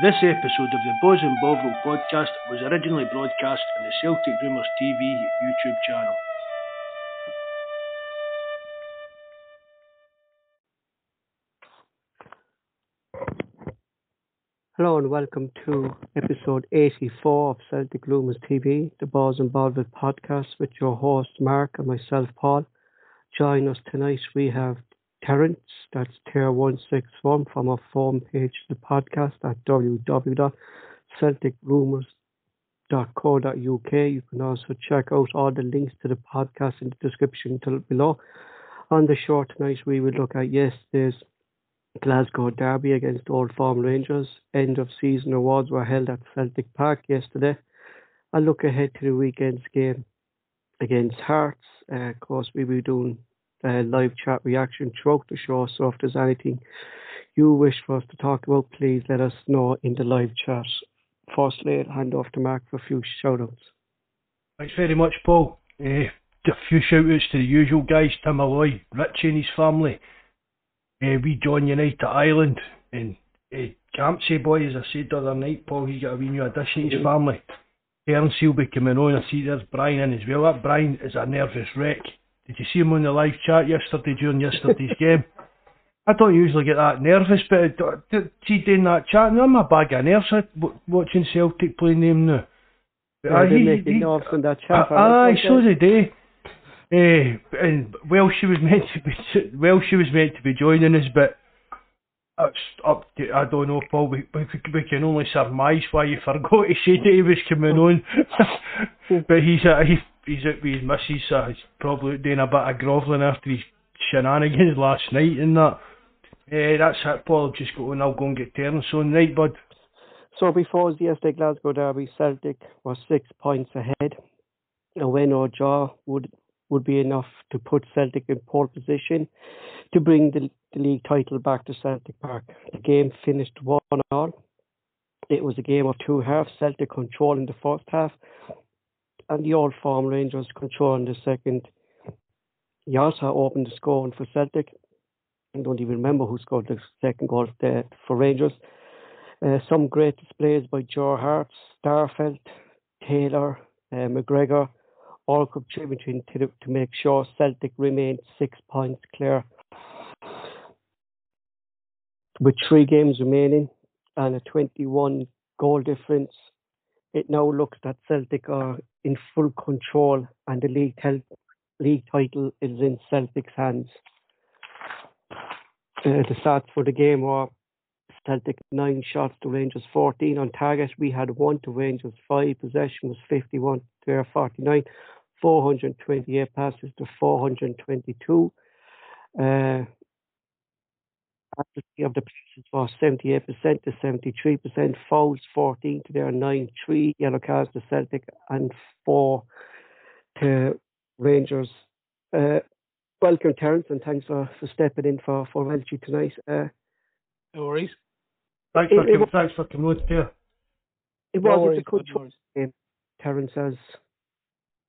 This episode of the Bawz and Bovril podcast was originally broadcast on the Celtic Rumours TV YouTube channel. Hello and welcome to episode 84 of Celtic Rumours TV, the Bawz and Bovril podcast with your host Mark and myself Paul. Join us tonight. We have Terence, that's Tier161 from our forum page, the podcast at www.celticrumours.co.uk. You can also check out all the links to the podcast in the description below. On the show tonight, we will look at yesterday's Glasgow Derby against Old Firm Rangers. End of season awards were held at Celtic Park yesterday. I look ahead to the weekend's game against Hearts. Uh, of course, we will be doing uh, live chat reaction throughout the show. So if there's anything you wish for us to talk about, please let us know in the live chat. Firstly, I'll hand off to Mark for a few shout outs. Thanks very much, Paul. Uh, a few shout outs to the usual guys Tim Alloy, Richie and his family, uh, we John United Ireland, and uh, Campsey boy, as I said the other night, Paul, he's got a wee new addition to his family. Ernst will be coming on. I see there's Brian in as well. That Brian is a nervous wreck. Did you see him on the live chat yesterday during yesterday's game? I don't usually get that nervous, but uh, see doing that chat, I'm a bag of nerves watching Celtic playing them now. Yeah, uh, he, he, nerves in that chat. Uh, aye, so did they. Uh, and well, she was meant to be well, she was meant to be joining us, but it's up to, I don't know, Paul. We, we, we can only surmise why you forgot to say that he was coming on. but he's uh, he, he's out with his missus, so he's probably doing a bit of grovelling after his shenanigans last night and that. Uh, that's it, Paul. I've just got on. I'll go and get Terence on, right, bud? So before the yesterday Glasgow Derby, Celtic was six points ahead. A win or draw would would be enough to put Celtic in pole position to bring the, the league title back to Celtic Park. The game finished one all. It was a game of two halves. Celtic controlling the first half, and the Old Firm Rangers controlling the second. Jota opened the scoring for Celtic. I don't even remember who scored the second goal for Rangers. Uh, some great displays by Joe Hart, Starfelt, Taylor, uh, McGregor, all contributing to, the, to make sure Celtic remained six points clear. With three games remaining and a 21 goal difference, it now looks that Celtic are in full control and the league, tel- league title is in Celtic's hands. Uh, the stats for the game were Celtic nine shots to Rangers 14 on target. We had one to Rangers five. Possession was 51 to their 49. 428 passes to 422. Uh, accuracy of the passes was 78% to 73%. Fouls 14 to their 9. 3 yellow cards to Celtic and 4 to Rangers. Uh, welcome, Terence, and thanks for, for stepping in for, for Welchie tonight. Uh, no worries. Thanks for, it, it, thanks for coming on, Pierre. It no was a good game, Terence, says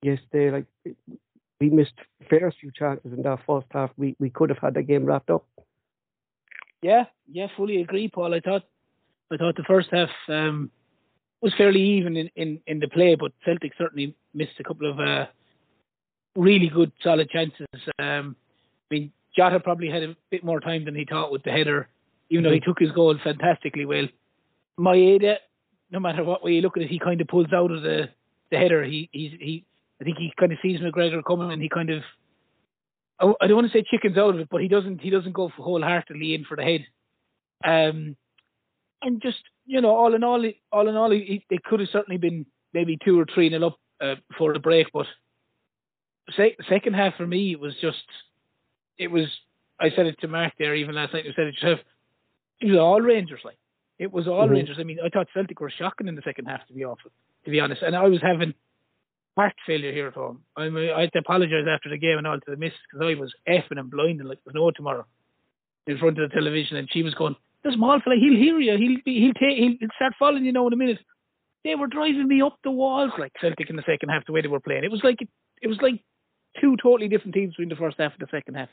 yesterday. Like we missed fair few chances in that first half. We we could have had the game wrapped up. Yeah, yeah, fully agree, Paul. I thought I thought the first half um, was fairly even in, in, in the play, but Celtic certainly missed a couple of uh, really good, solid chances. Um, I mean, Jota probably had a bit more time than he thought with the header, even though he took his goal fantastically well. Maeda, no matter what way you look at it, he kind of pulls out of the, the header. He he's, he I think he kind of sees McGregor coming and he kind of I don't want to say chickens out of it, but he doesn't he doesn't go wholeheartedly in for the head. Um, and just you know, all in all, all in all, he, it could have certainly been maybe two or three nil up uh, before the break, but se- second half for me it was just it was. I said it to Mark there even last night. I said it yourself. It was all Rangers, like it was all mm-hmm. Rangers. I mean, I thought Celtic were shocking in the second half, to be awful, to be honest. And I was having heart failure here at home. I mean, I had to apologise after the game and all to the missus because I was effing and blinding like there's no tomorrow in front of the television, and she was going, "There's small fella, he'll hear you, he'll be, he'll take, he'll start following you know in a minute." They were driving me up the walls like Celtic in the second half the way they were playing. It was like it was like two totally different teams between the first half and the second half.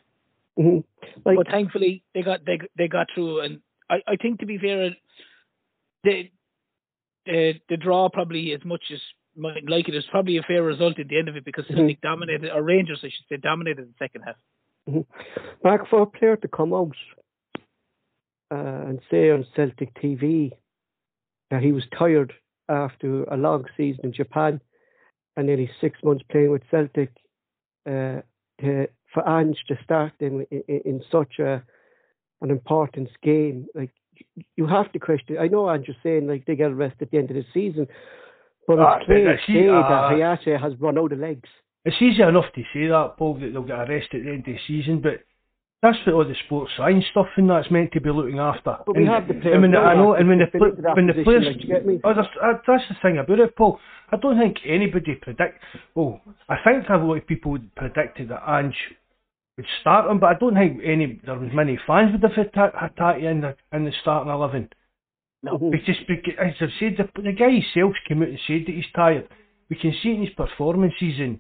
Mm-hmm. Like, but thankfully they got they they got through, and I I think to be fair, the the the draw probably as much as might like it is probably a fair result at the end of it because Celtic mm-hmm. dominated or Rangers I should say dominated the second half. Mm-hmm. Mark for a player to come out uh, and say on Celtic TV that he was tired after a long season in Japan and nearly six months playing with Celtic uh, to, for Ange to start in, in, in such a an important game. Like you have to question. I know Andrew's saying like they get arrested at the end of the season, but uh, it's clear see, uh, that Hayashi has run out of legs. It's easy enough to say that, Paul, that they'll get arrested at the end of the season, but that's for all the sports science stuff and that's meant to be looking after. But we and, have the players. I, mean, I know, and when the, when the players, like, oh, that's, that's the thing about it, Paul. I don't think anybody predict. Well, I think a lot of people predicted that Ange would start him, but I don't think any there was many fans would have had Hatate in the in the starting eleven. No, because, because as I've said, the, the guy himself came out and said that he's tired. We can see it in his performances, and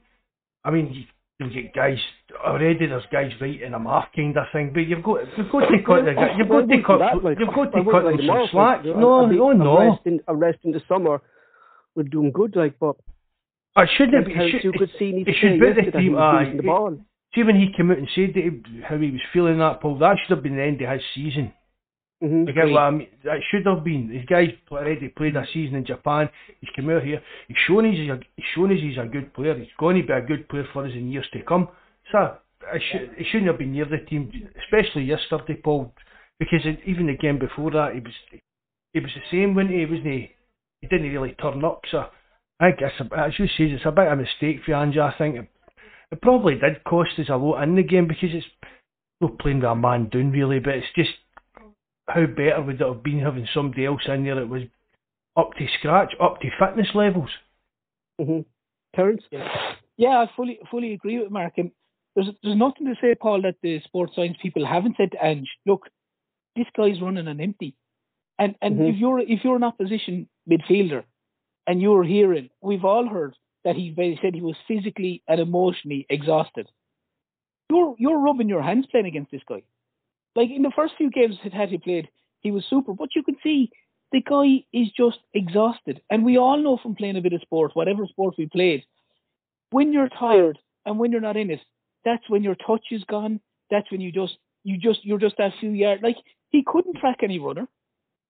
I mean, you get guys already. There's guys writing a mark kind of thing, but you've got you've got to cut the you've got to cut you've got to cut some slack. No, no, no. A rest in the summer would do him good, like, but. I shouldn't. It should, you could see it should be the team. Uh, the ball. See when he came out and said that he, how he was feeling that, Paul, that should have been the end of his season. Mm-hmm. Because I mean, that should have been. This guy's already played a season in Japan. He's come out here. He's shown he's a, he's shown us he's a good player. He's going to be a good player for us in years to come. So it, should, it shouldn't have been near the team, especially yesterday, Paul. Because it, even the game before that, he was he was the same when he wasn't he. He didn't really turn up. So I guess as you say, it's a bit of a mistake for Ange. I think it probably did cost us a lot in the game because it's not playing with a man down really, but it's just how better would it have been having somebody else in there that was up to scratch, up to fitness levels. Mm-hmm. Terence? Yeah. yeah, I fully fully agree with Mark. And there's there's nothing to say, Paul, that the sports science people haven't said to Ange, look, this guy's running an empty. And and mm-hmm. if you're if you're an opposition midfielder and you're hearing, we've all heard that he said he was physically and emotionally exhausted. You're you're rubbing your hands playing against this guy. Like in the first few games that he played, he was super, but you can see the guy is just exhausted. And we all know from playing a bit of sport, whatever sport we played, when you're tired and when you're not in it, that's when your touch is gone. That's when you just you just you're just that few yards. Like he couldn't track any runner.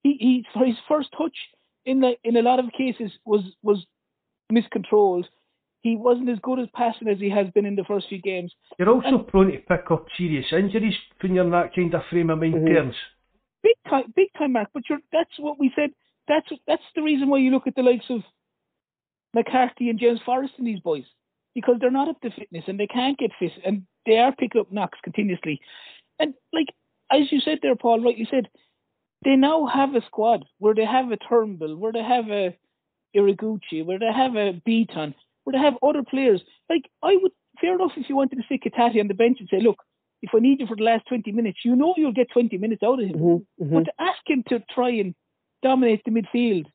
He he for his first touch in the in a lot of cases was was miscontrolled. He wasn't as good as passing as he has been in the first few games. You're also and, prone to pick up serious injuries when you're in that kind of frame of mind mm-hmm. terms. Big time, big time, Mark. But that's what we said. That's that's the reason why you look at the likes of McCarthy and James Forrest and these boys because they're not up to fitness and they can't get fit and they are picking up knocks continuously. And like as you said there, Paul, right? You said they now have a squad where they have a Turnbull, where they have a Ideguchi, where they have a Bitton, where they have other players. Like I would fair enough if you wanted to stick Hatate on the bench and say, look, if I need you for the last twenty minutes, you know you'll get twenty minutes out of him. Mm-hmm, mm-hmm. But to ask him to try and dominate the midfield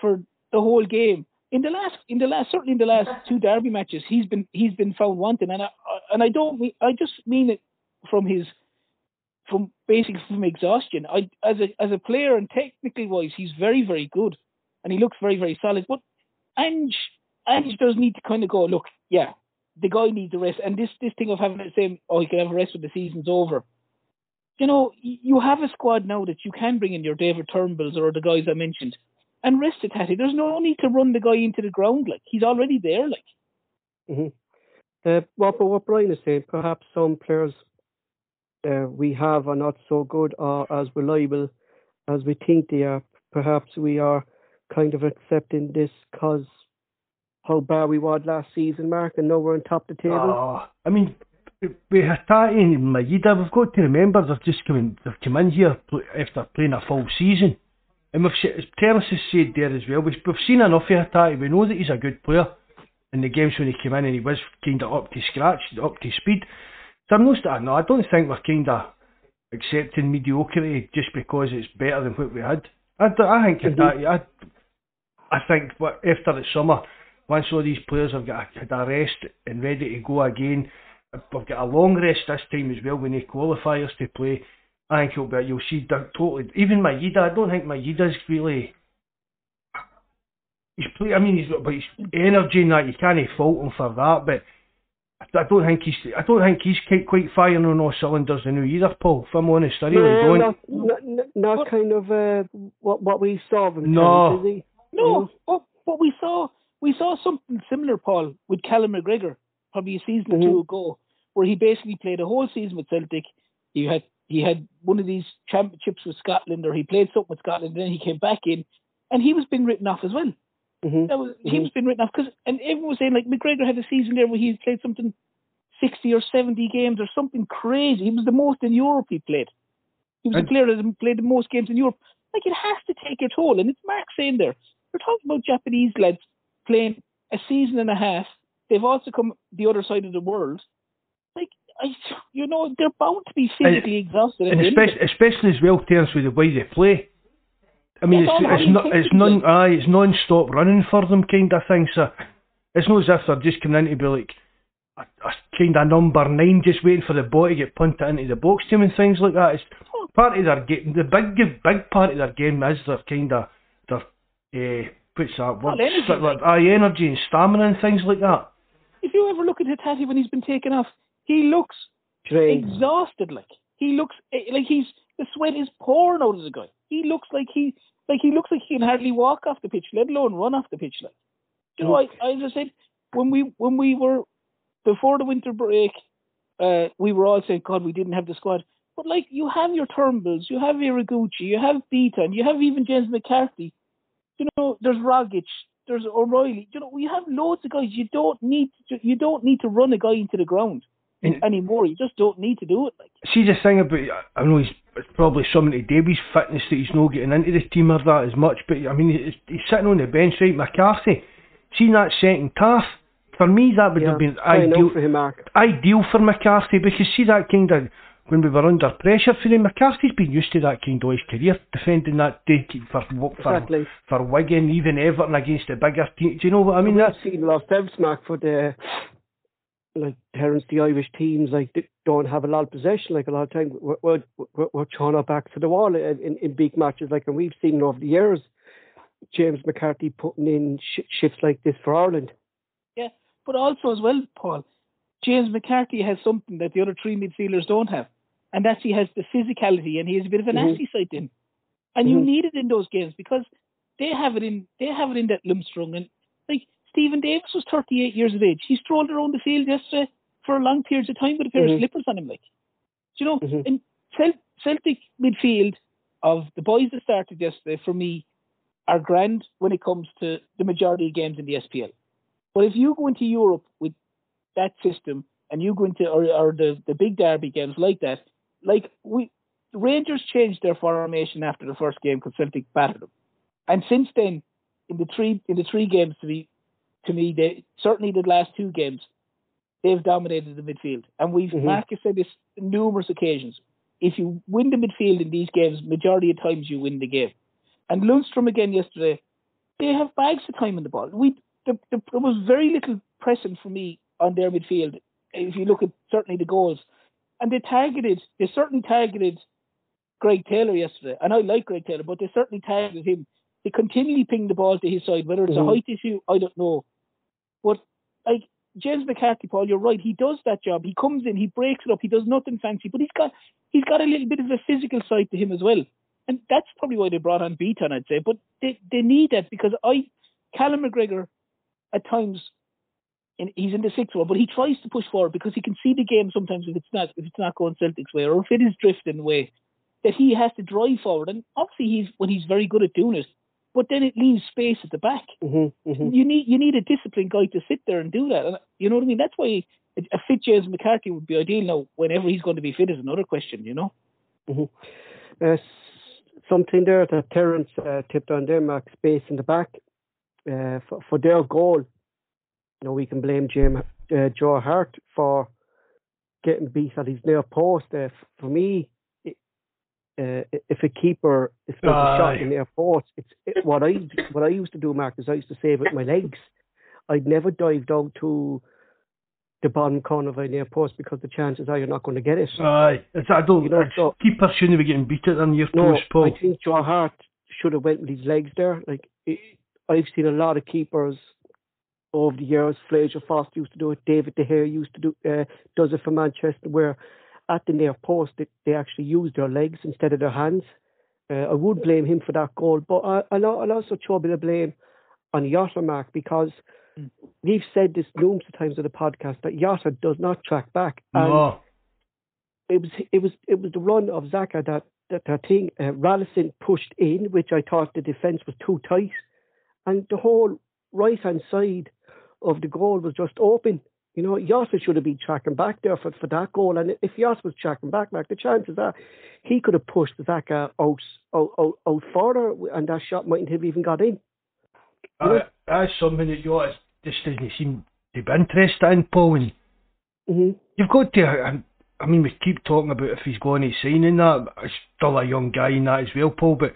for the whole game in the last in the last certainly in the last two derby matches he's been he's been found wanting and I and I don't mean I just mean it from his from basically from exhaustion. I as a as a player and technically wise he's very very good and he looks very, very solid. But Ange, Ange does need to kind of go, look, yeah, the guy needs a rest. And this, this thing of having the same, oh, he can have a rest when the season's over. You know, you have a squad now that you can bring in your David Turnbulls or the guys I mentioned and rest it, Hattie. There's no need to run the guy into the ground. Like, he's already there, like. Mm-hmm. Uh, what, what Brian is saying, perhaps some players uh, we have are not so good or as reliable as we think they are. Perhaps we are kind of accepting this because how bad we were last season, Mark, and now we're on top of the table. Oh, I mean, we Hatate and Maeda, we've got to remember they've just come in, they've come in here after playing a full season. And we've, as Terence has said there as well, we've, we've seen enough of Hatate. We know that he's a good player in the games when he came in and he was kind of up to scratch, up to speed. So I'm not, no, I don't think we're kind of accepting mediocrity just because it's better than what we had. I, I think mm-hmm. I, I think after the summer, once all these players have got a, had a rest and ready to go again, we've got a long rest this time as well. We need qualifiers to play. I think it'll be, you'll see totally. Even Maeda, I don't think Maeda's really he's play. I mean, he's got but his energy and that you can't fault him for that. But I don't think he's. I don't think he's quite, quite firing on all cylinders in either, Paul. If I'm honest, I really no, don't. not, not, not kind of uh, what what we saw of him. No. Terence, is he? No, but, but we saw we saw something similar, Paul, with Callum McGregor probably a season or two Mhm. ago, where he basically played a whole season with Celtic. He had he had one of these championships with Scotland, or he played something with Scotland, and then he came back in, and he was being written off as well. Mhm. That was he Mhm. was being written off because, and everyone was saying like McGregor had a season there where he played something sixty or seventy games or something crazy. He was the most in Europe he played. He was And- the player that played the most games in Europe. Like it has to take a toll, and it's Mark saying there. We're talking about Japanese lads playing a season and a half. They've also come the other side of the world. Like I, you know, they're bound to be physically exhausted. and end of especially, especially as well, Terence, with the way they play. I mean, That's it's all it's not it's non aye, it's non-stop running for them kind of thing. So it's not as if they're just coming in to be like a, a kind of number nine, just waiting for the ball to get punted into the box team and things like that. It's oh. part of their game. The big big part of their game is their kind of uh, what's that word? energy, St- like- aye, energy and stamina and things like that. if you ever look at Hatate when he's been taken off, he looks Trained. exhausted. Like he looks eh, like he's the sweat is pouring out of the guy. He looks like he like he looks like he can hardly walk off the pitch, let alone run off the pitch. Like you know, I, I as I said when we when we were before the winter break, uh, we were all saying, God, we didn't have the squad. But like you have your Turnbulls, you have Ideguchi, you have Bitton, you have even James McCarthy. You know, there's Rogic, there's O'Riley. You know, we have loads of guys. You don't need to, you don't need to run a guy into the ground And- anymore. You just don't need to do it. Like See the thing about I know he's it's probably something to do with his fitness that he's not getting into the team or that as much, but I mean he's, he's sitting on the bench right McCarthy. Seeing that second half, for me that would Yeah, have been crying out ideal for him, Mark. ideal for McCarthy because see that kind of when we were under pressure for him, McCarthy's been used to that kind of his career, defending that day for for Exactly. for Wigan, even Everton against the bigger team. Do you know what I mean? we've seen a lot of steps, Mark, for the like Terence, the Irish teams like they don't have a lot of possession. Like a lot of time, we're we're, we're, we're throwing our backs to the wall in, in, in big matches. Like and we've seen over the years, James McCarthy putting in sh- shifts like this for Ireland. Yeah, but also as well, Paul, James McCarthy has something that the other three midfielders don't have, and that's he has the physicality and he has a bit of a Mhm. nasty side him, and you Mhm. need it in those games because they have it in they have it in that Lundstram and like Steven Davis was 38 years of age. He strolled around the field yesterday for a long periods of time with a pair Mhm. of slippers on him, like Do you know. Mhm. In Cel- Celtic midfield of the boys that started yesterday for me are grand when it comes to the majority of games in the SPL. But if you go into Europe with that system and you go into or, or the, the big derby games like that, like we the Rangers changed their formation after the first game because Celtic battered them. And since then, in the three in the three games to me to me, they certainly the last two games, they've dominated the midfield. And we've Mhm. Mark has said this numerous occasions. If you win the midfield in these games, majority of times you win the game. And Lundstram again yesterday, they have bags of time in the ball. We the, the, there was very little pressing for me on their midfield. If you look at certainly the goals, and they targeted, they certainly targeted Greg Taylor yesterday, and I like Greg Taylor, but they certainly targeted him. They continually ping the ball to his side, whether it's Mhm. a height issue, I don't know. But like James McCarthy, Paul, you're right. He does that job. He comes in, he breaks it up. He does nothing fancy, but he's got he's got a little bit of a physical side to him as well. And that's probably why they brought on Bitton, I'd say. But they they need that because I Callum McGregor at times in, he's in the sixth role, but he tries to push forward because he can see the game sometimes if it's not if it's not going Celtic's way or if it is drifting way, that he has to drive forward. And obviously he's when he's very good at doing it, but then it leaves space at the back. Mm-hmm, mm-hmm. You need you need a disciplined guy to sit there and do that. And you know what I mean? That's why a, a fit James McCarthy would be ideal. Now, whenever he's going to be fit is another question. You know. Uh, something there that Terence uh, tipped on there, Mark, space in the back uh, for, for their goal. You know, we can blame Jim, uh, Joe Hart for getting beat at his near post. Uh, for me, it, uh, if a keeper is supposed to shot in near post, it's it, what I what I used to do, Mark, is I used to save with my legs. I'd never dive down to the bottom corner of a near post because the chances are you're not going to get it. aye. It's, I don't. You know, so- keeper shouldn't be getting beat at on your No, post, Paul. I think Joe Hart should have went with his legs there. Like it, I've seen a lot of keepers over the years. Fraser Forster used to do it. David De Gea used to do uh, does it for Manchester, where at the near post they, they actually use their legs instead of their hands. Uh, I would blame him for that goal, but I, I'll, I'll also throw a bit of blame on Jota Mark because mm. we've said this numerous times on the podcast that Jota does not track back. No. it was it was it was the run of Xhaka that that, that thing uh, Ralston pushed in, which I thought the defence was too tight, and the whole right hand side of the goal was just open. You know, Jota should have been tracking back there for, for that goal. And if Jota was tracking back, like the chances are he could have pushed Xhaka out, out, out, out further and that shot mightn't have even got in. Uh, that's something that Jota just doesn't seem to be interested in, Paul. And mm-hmm. You've got to, I mean, we keep talking about if he's going to sign in that. He's still a young guy in that as well, Paul. But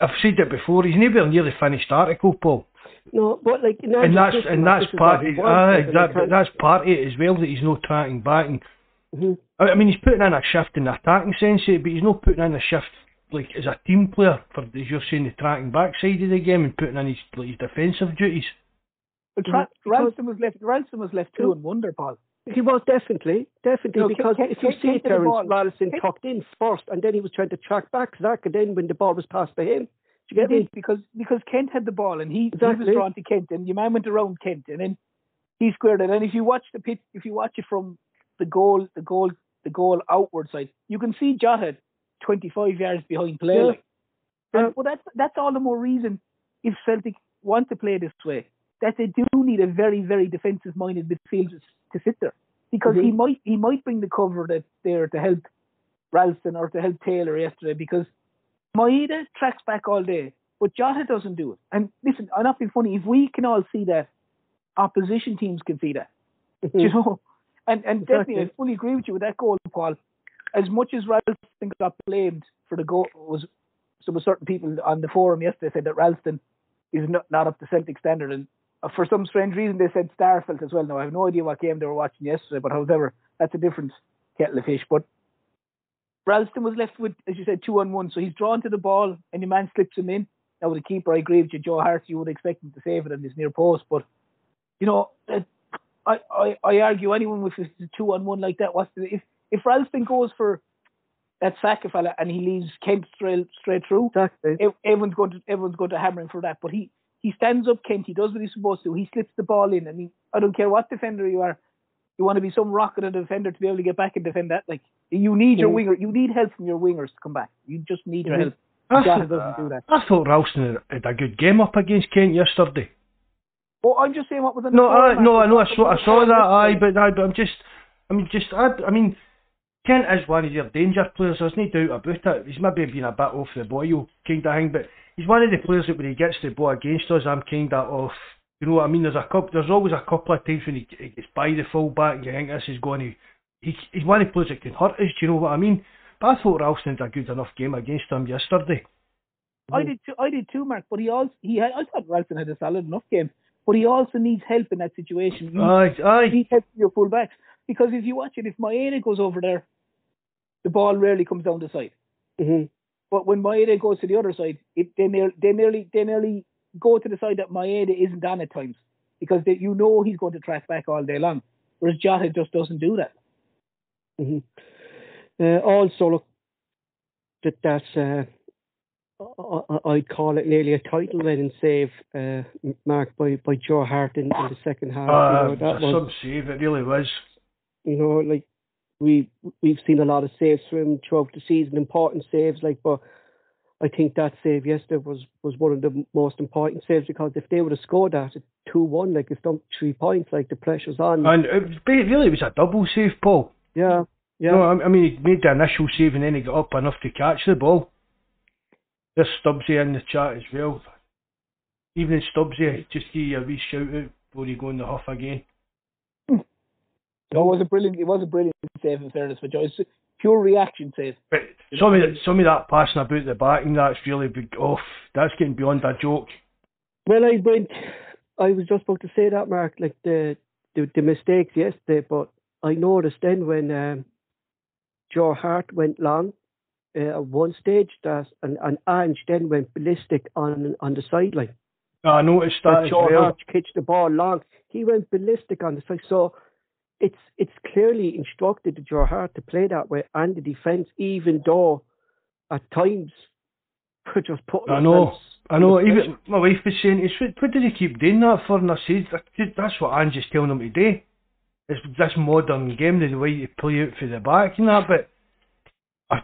I've said it before, he's never nearly finished article, Paul. No, but like, and that's and that's part of, uh, that, that's part of it as well that he's not tracking back. And, mm-hmm. I mean, he's putting in a shift in the attacking sense, but he's not putting in a shift like as a team player for as you're saying the tracking back side of the game and putting in his like, his defensive duties. But tra-. Ralston was left. Ralston was left two and wonder, Paul. He was definitely, definitely, no, because if you see Terence Ralston tucked in first, and then he was trying to track back Zach, and then when the ball was passed to him, you get me? Because because Kent had the ball and he, exactly. he was drawn to Kent and your man went around Kent and then he squared it. And if you watch the pitch, if you watch it from the goal, the goal, the goal outward side, you can see Jota 25 yards behind play. Yeah. And, well, that's that's all the more reason if Celtic want to play this way that they do need a very very defensive minded midfielder to sit there because mm-hmm. he might he might bring the cover that there to help Ralston or to help Taylor yesterday because Maeda tracks back all day, but Jota doesn't do it. And listen, I'm not being funny. If we can all see that, opposition teams can see that. Mm-hmm. you know? And and definitely, I fully agree with you with that goal, Paul. As much as Ralston got blamed for the goal, was some certain people on the forum yesterday said that Ralston is not, not up to Celtic standard, and uh, for some strange reason they said Starfelt as well. Now I have no idea what game they were watching yesterday, but however, that's a different kettle of fish. But Ralston was left with, as you said, two on one. So he's drawn to the ball and your man slips him in. Now with a keeper, I agree with you, Joe Hart, you would expect him to save it on his near post. But, you know, uh, I, I, I argue anyone with a two on one like that, what's the, if, if Ralston goes for that Saka fella and he leaves Kent straight straight through, exactly. everyone's going to everyone's going to hammer him for that. But he he stands up Kent, he does what he's supposed to. He slips the ball in. I mean, I don't care what defender you are, you want to be some rocket of a defender to be able to get back and defend that. Like you need your winger, you need help from your wingers to come back. You just need your help. I thought, doesn't do that. I thought Ralston had a good game up against Kent yesterday. Well, I'm just saying what was the no, I, no, I know, I saw, I saw that, aye, but, I, but I'm just, I mean, just, I, I mean, Kent is one of your danger players. There's no doubt about it. He's maybe been a bit off the boil kind of thing, but he's one of the players that when he gets the ball against us, I'm kind of off you know what I mean? There's a couple. There's always a couple of times when he, he gets by the full back and you think this is going to. He, he's one of the players that can hurt us. Do you know what I mean? But I thought Ralston did a good enough game against him yesterday. I did too. I did too, Mark. But he also he had, I thought Ralston had a solid enough game. But he also needs help in that situation. You aye, aye. He help your full backs because if you watch it, if Maeda goes over there, the ball rarely comes down the side. Mm-hmm. But when Maeda goes to the other side, it they, near, they nearly they nearly go to the side that Maeda isn't on at times because they, you know he's going to track back all day long, whereas Jota just doesn't do that. Mm-hmm. Uh, also, look, that that's uh, I'd call it nearly a title winning save, uh, marked by, by Joe Hart in, in the second half. Uh, you know, that was, some save, it really was. You know, like we we've seen a lot of saves from throughout the season, important saves, like but I think that save yesterday was, was one of the most important saves because if they would have scored that at 2 1, like it's done three points, like the pressure's on. And it really was a double save, Paul. Yeah, yeah. No, I mean, he made the initial save and then he got up enough to catch the ball. There's Stubbsy in the chat as well. Even Stubbsy, just give you a wee shout out before you go in the huff again. No, it was a brilliant. It was a brilliant save in fairness for Joyce pure reaction says. But some of, the, some of that passing about the batting, that's really big off. That's getting beyond a joke. Well, I went. I was just about to say that, Mark. Like the the, the mistakes yesterday, but I noticed then when um, Joe Hart went long uh, at one stage that and, and Ange then went ballistic on on the sideline. I noticed that, that Joe well. Hart pitched the ball long. He went ballistic on the strike. So it's it's clearly instructed to Joe Hart to play that way and the defence, even though at times we're just putting I know. I know, even my wife was saying, what, did he keep doing that for?" And I said, "That's what Angie's telling him to do. It's this modern game, the way you play out for the back and that." But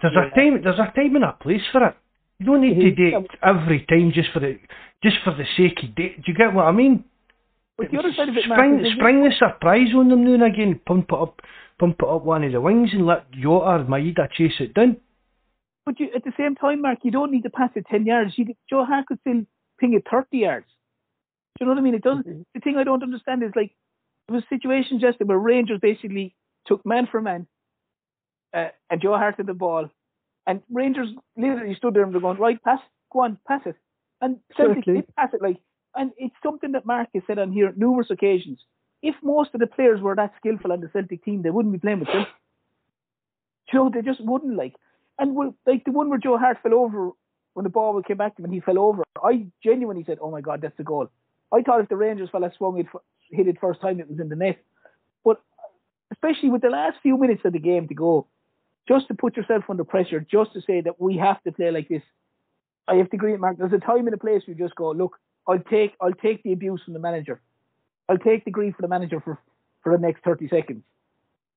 there's a time, there's a time and a place for it. You don't need to Mhm. do it every time just for the just for the sake of it. Do you get what I mean? But the other side of it, spring, the surprise on them now and again. Pump it up, pump it up one of the wings and let Jota or Maeda chase it down. But you, at the same time, Mark, you don't need to pass it 10 yards. You Joe Hart could still ping it 30 yards. Do you know what I mean? It doesn't. Mhm. The thing I don't understand is like there was situation yesterday where Rangers basically took man for man, uh, and Joe Hart had the ball, and Rangers literally stood there and were going right, pass, go on, pass it, and Celtic Certainly. did pass it like, and it's something that Mark has said on here numerous occasions. If most of the players were that skillful on the Celtic team, they wouldn't be playing with them. You know, they just wouldn't like. And like the one where Joe Hart fell over when the ball came back to him and he fell over. I genuinely said, "Oh my God, that's a goal." I thought if the Rangers fella swung it, hit it first time, it was in the net. But especially with the last few minutes of the game to go, just to put yourself under pressure, just to say that we have to play like this. I have to agree, Mark. There's a time and a place where you just go, look, I'll take, I'll take the abuse from the manager. I'll take the grief from the manager for for the next 30 seconds,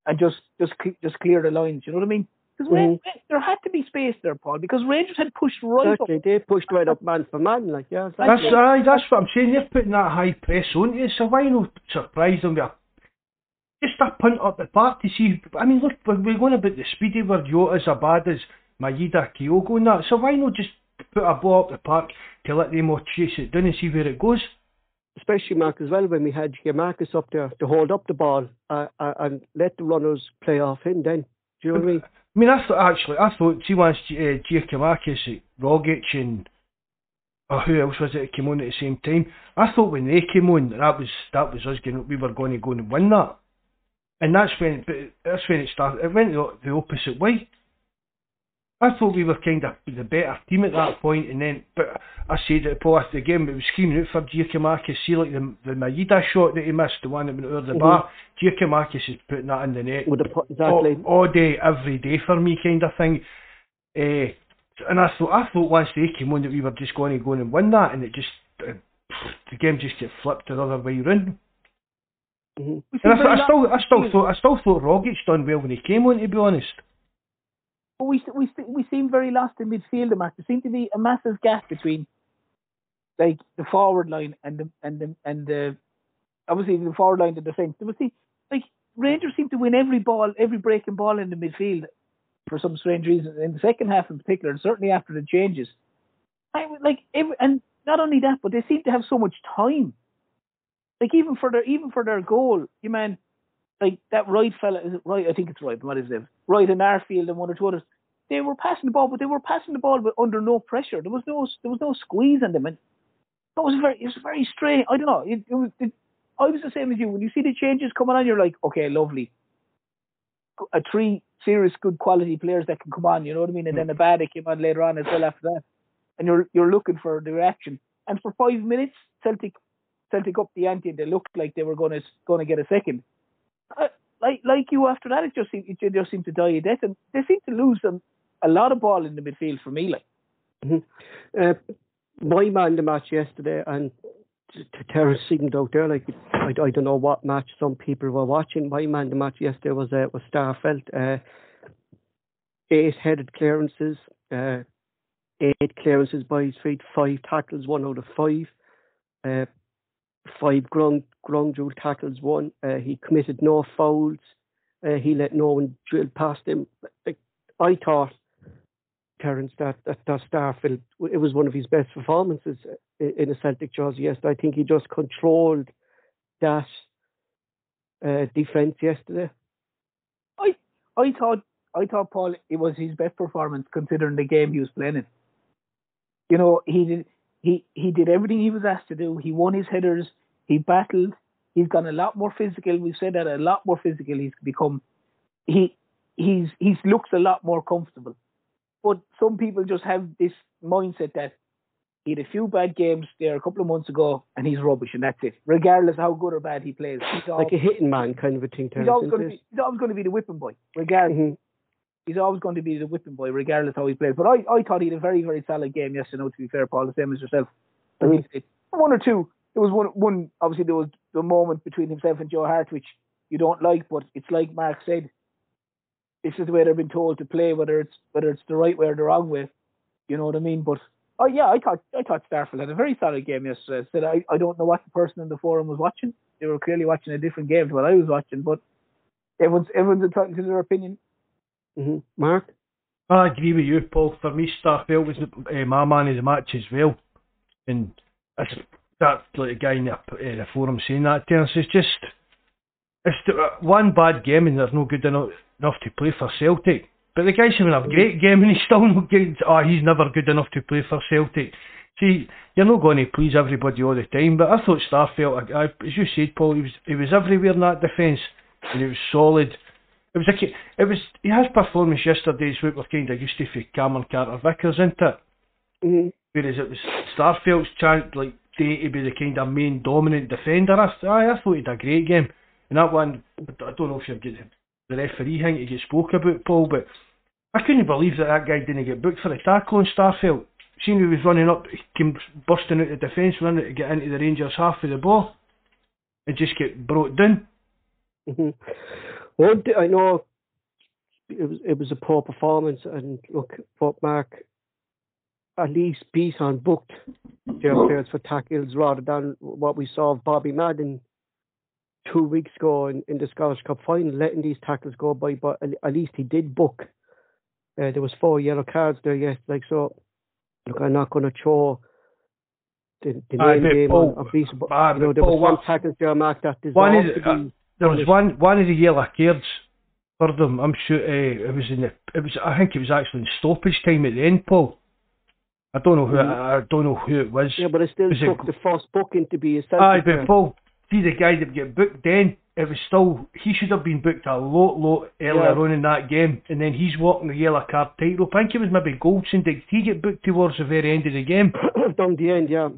and just just just clear the lines. You know what I mean? Because Mhm. there had to be space there, Paul, because Rangers had pushed right up. Certainly, they pushed right up man for man, like yeah. That's exactly. aye, that's what I'm saying. They're putting that high press on you, so why not surprise them with a, just a punt up the park to see? I mean, look, we're we're going about the speedy where Jota's as bad as Maeda Kyogo and that. So why not just put a ball up the park to let them all chase it down and see where it goes? especially Mark as well when we had Marcus up there to hold up the ball uh, uh, and let the runners play off him. Then, do you know what I mean? I mean, I thought actually, I thought see once uh, Giakoumakis, Rogic, and or who else was it came on at the same time? I thought when they came on, that was that was us going. We were going to go and win that, and that's when that's when it started. It went the, the opposite way. I thought we were kind of the better team at that point, and then but I said it Paul after the game, it was screaming out for Giakoumakis. See, like the the Maeda shot that he missed, the one that went over the Mhm. bar. Giakoumakis is putting that in the net With the pu- exactly. all, all day, every day for me, kind of thing. Eh, and I thought, I thought once they came on that we were just going to go and win that, and it just uh, the game just get flipped the other way round. Mhm. And I, I still, I still thought, I still thought Rogic done well when he came on. To be honest, But we we we seem very lost in midfield, Mark. There seemed to be a massive gap between like the forward line and the and the and the obviously the forward line and the defence. There was the like Rangers seem to win every ball, every breaking ball in the midfield for some strange reason. In the second half, in particular, and certainly after the changes, I like every and not only that, but they seem to have so much time. Like even for their even for their goal, you man, like that right fella is it right? I think it's right. What is it? Right in our field and one or two others. They were passing the ball, but they were passing the ball with, under no pressure. There was no there was no squeeze on them, and that was very it was very strange. I don't know. It, it was. It, I was the same as you. When you see the changes coming on, you're like, okay, lovely. A three serious good quality players that can come on. You know what I mean? And then the mm. bad came on later on as well after that. And you're you're looking for the reaction. And for five minutes, Celtic Celtic up the ante. They looked like they were going to going to get a second. Uh, like like you after that, it just seemed, it just seemed to die a death, and they seem to lose them a lot of ball in the midfield for me. Like Uh, my man the match yesterday, and Terence signaled out there like I, I don't know what match some people were watching. My man the match yesterday was uh, was Starfelt. Uh, eight headed clearances, uh, eight clearances by his feet, five tackles, one out of five. Uh, five ground ground rule tackles, one. Uh, he committed no fouls. Uh, he let no one drill past him. I thought Terence that that, that Starfelt it was one of his best performances in, in a Celtic jersey. Yes, I think he just controlled that uh, defense yesterday. I I thought I thought Paul it was his best performance considering the game he was playing in. You know he did he he did everything he was asked to do. He won his headers. He battled. He's gone a lot more physical. We've said that a lot more physical. He's become. He he's he's looks a lot more comfortable. But some people just have this mindset that He had a few bad games there a couple of months ago, and he's rubbish, and that's it. Regardless how good or bad he plays, he's like a hitting man kind of a thing. he's always going to be he's always going to be the whipping boy, regardless. Mhm. He's always going to be the whipping boy, regardless how he plays. But I, I thought he had a very, very solid game yesterday. No, to be fair, Paul, the same as yourself. Did. One or two. There was one, one. Obviously, there was the moment between himself and Joe Hart, which you don't like, but it's like Mark said. This is the way they've been told to play, whether it's whether it's the right way or the wrong way. You know what I mean? But oh yeah, I thought I thought Starfelt had a very solid game yesterday. I said I, I don't know what the person in the forum was watching. They were clearly watching a different game to what I was watching, but everyone's everyone's entitled to their opinion. Mhm. Mark. I agree with you, Paul. For me, Starfelt was uh, my man of the match as well. And that's that like the guy in the, uh, the forum saying that to us. It's just it's the, uh, one bad game and they're no good enough, enough to play for Celtic. But the guy's having a great game and he's still not good. Oh, he's never good enough to play for Celtic. See, you're not going to please everybody all the time. But I thought Starfelt, I, I, as you said, Paul, he was he was everywhere in that defence and he was solid. It was a, it was his performance yesterday's what we're kind of used to for Cameron Carter Vickers, isn't it? Mhm. Whereas it was Starfelt's chance, like day to be the kind of main dominant defender. I, I, I thought he had a great game. And that one, I don't know if you're getting the referee thing to get spoke about, Paul, but I couldn't believe that that guy didn't get booked for a tackle on Starfelt. Seeing he was running up, he came bursting out the defence, running to get into the Rangers half of the ball, and just get brought down. Mhm. One I know it was it was a poor performance, and look, but Mark, at least Beaton booked their players for tackles rather than what we saw of Bobby Madden two weeks ago in, in the Scottish Cup final, letting these tackles go by. But at, least he did book. Uh, there was four yellow cards there, yes. Like so, look, I'm not going to throw the, the name on, on Beaton, but you know there was what- tackles there, Mark, that One deserved is- to be. There was one one of the yellow cards for them. I'm sure uh, it was in the it was I think it was actually in stoppage time at the end, Paul. I don't know who Mhm. I, I don't know who it was. Yeah, but it still Was took go- the first booking to be a Aye, but Paul, see the guy that get booked then, it was still, he should have been booked a lot, lot earlier Yeah. on in that game, and then he's walking the yellow card tightrope. I think it was maybe Goldson, did he get booked towards the very end of the game? Down the end, yeah.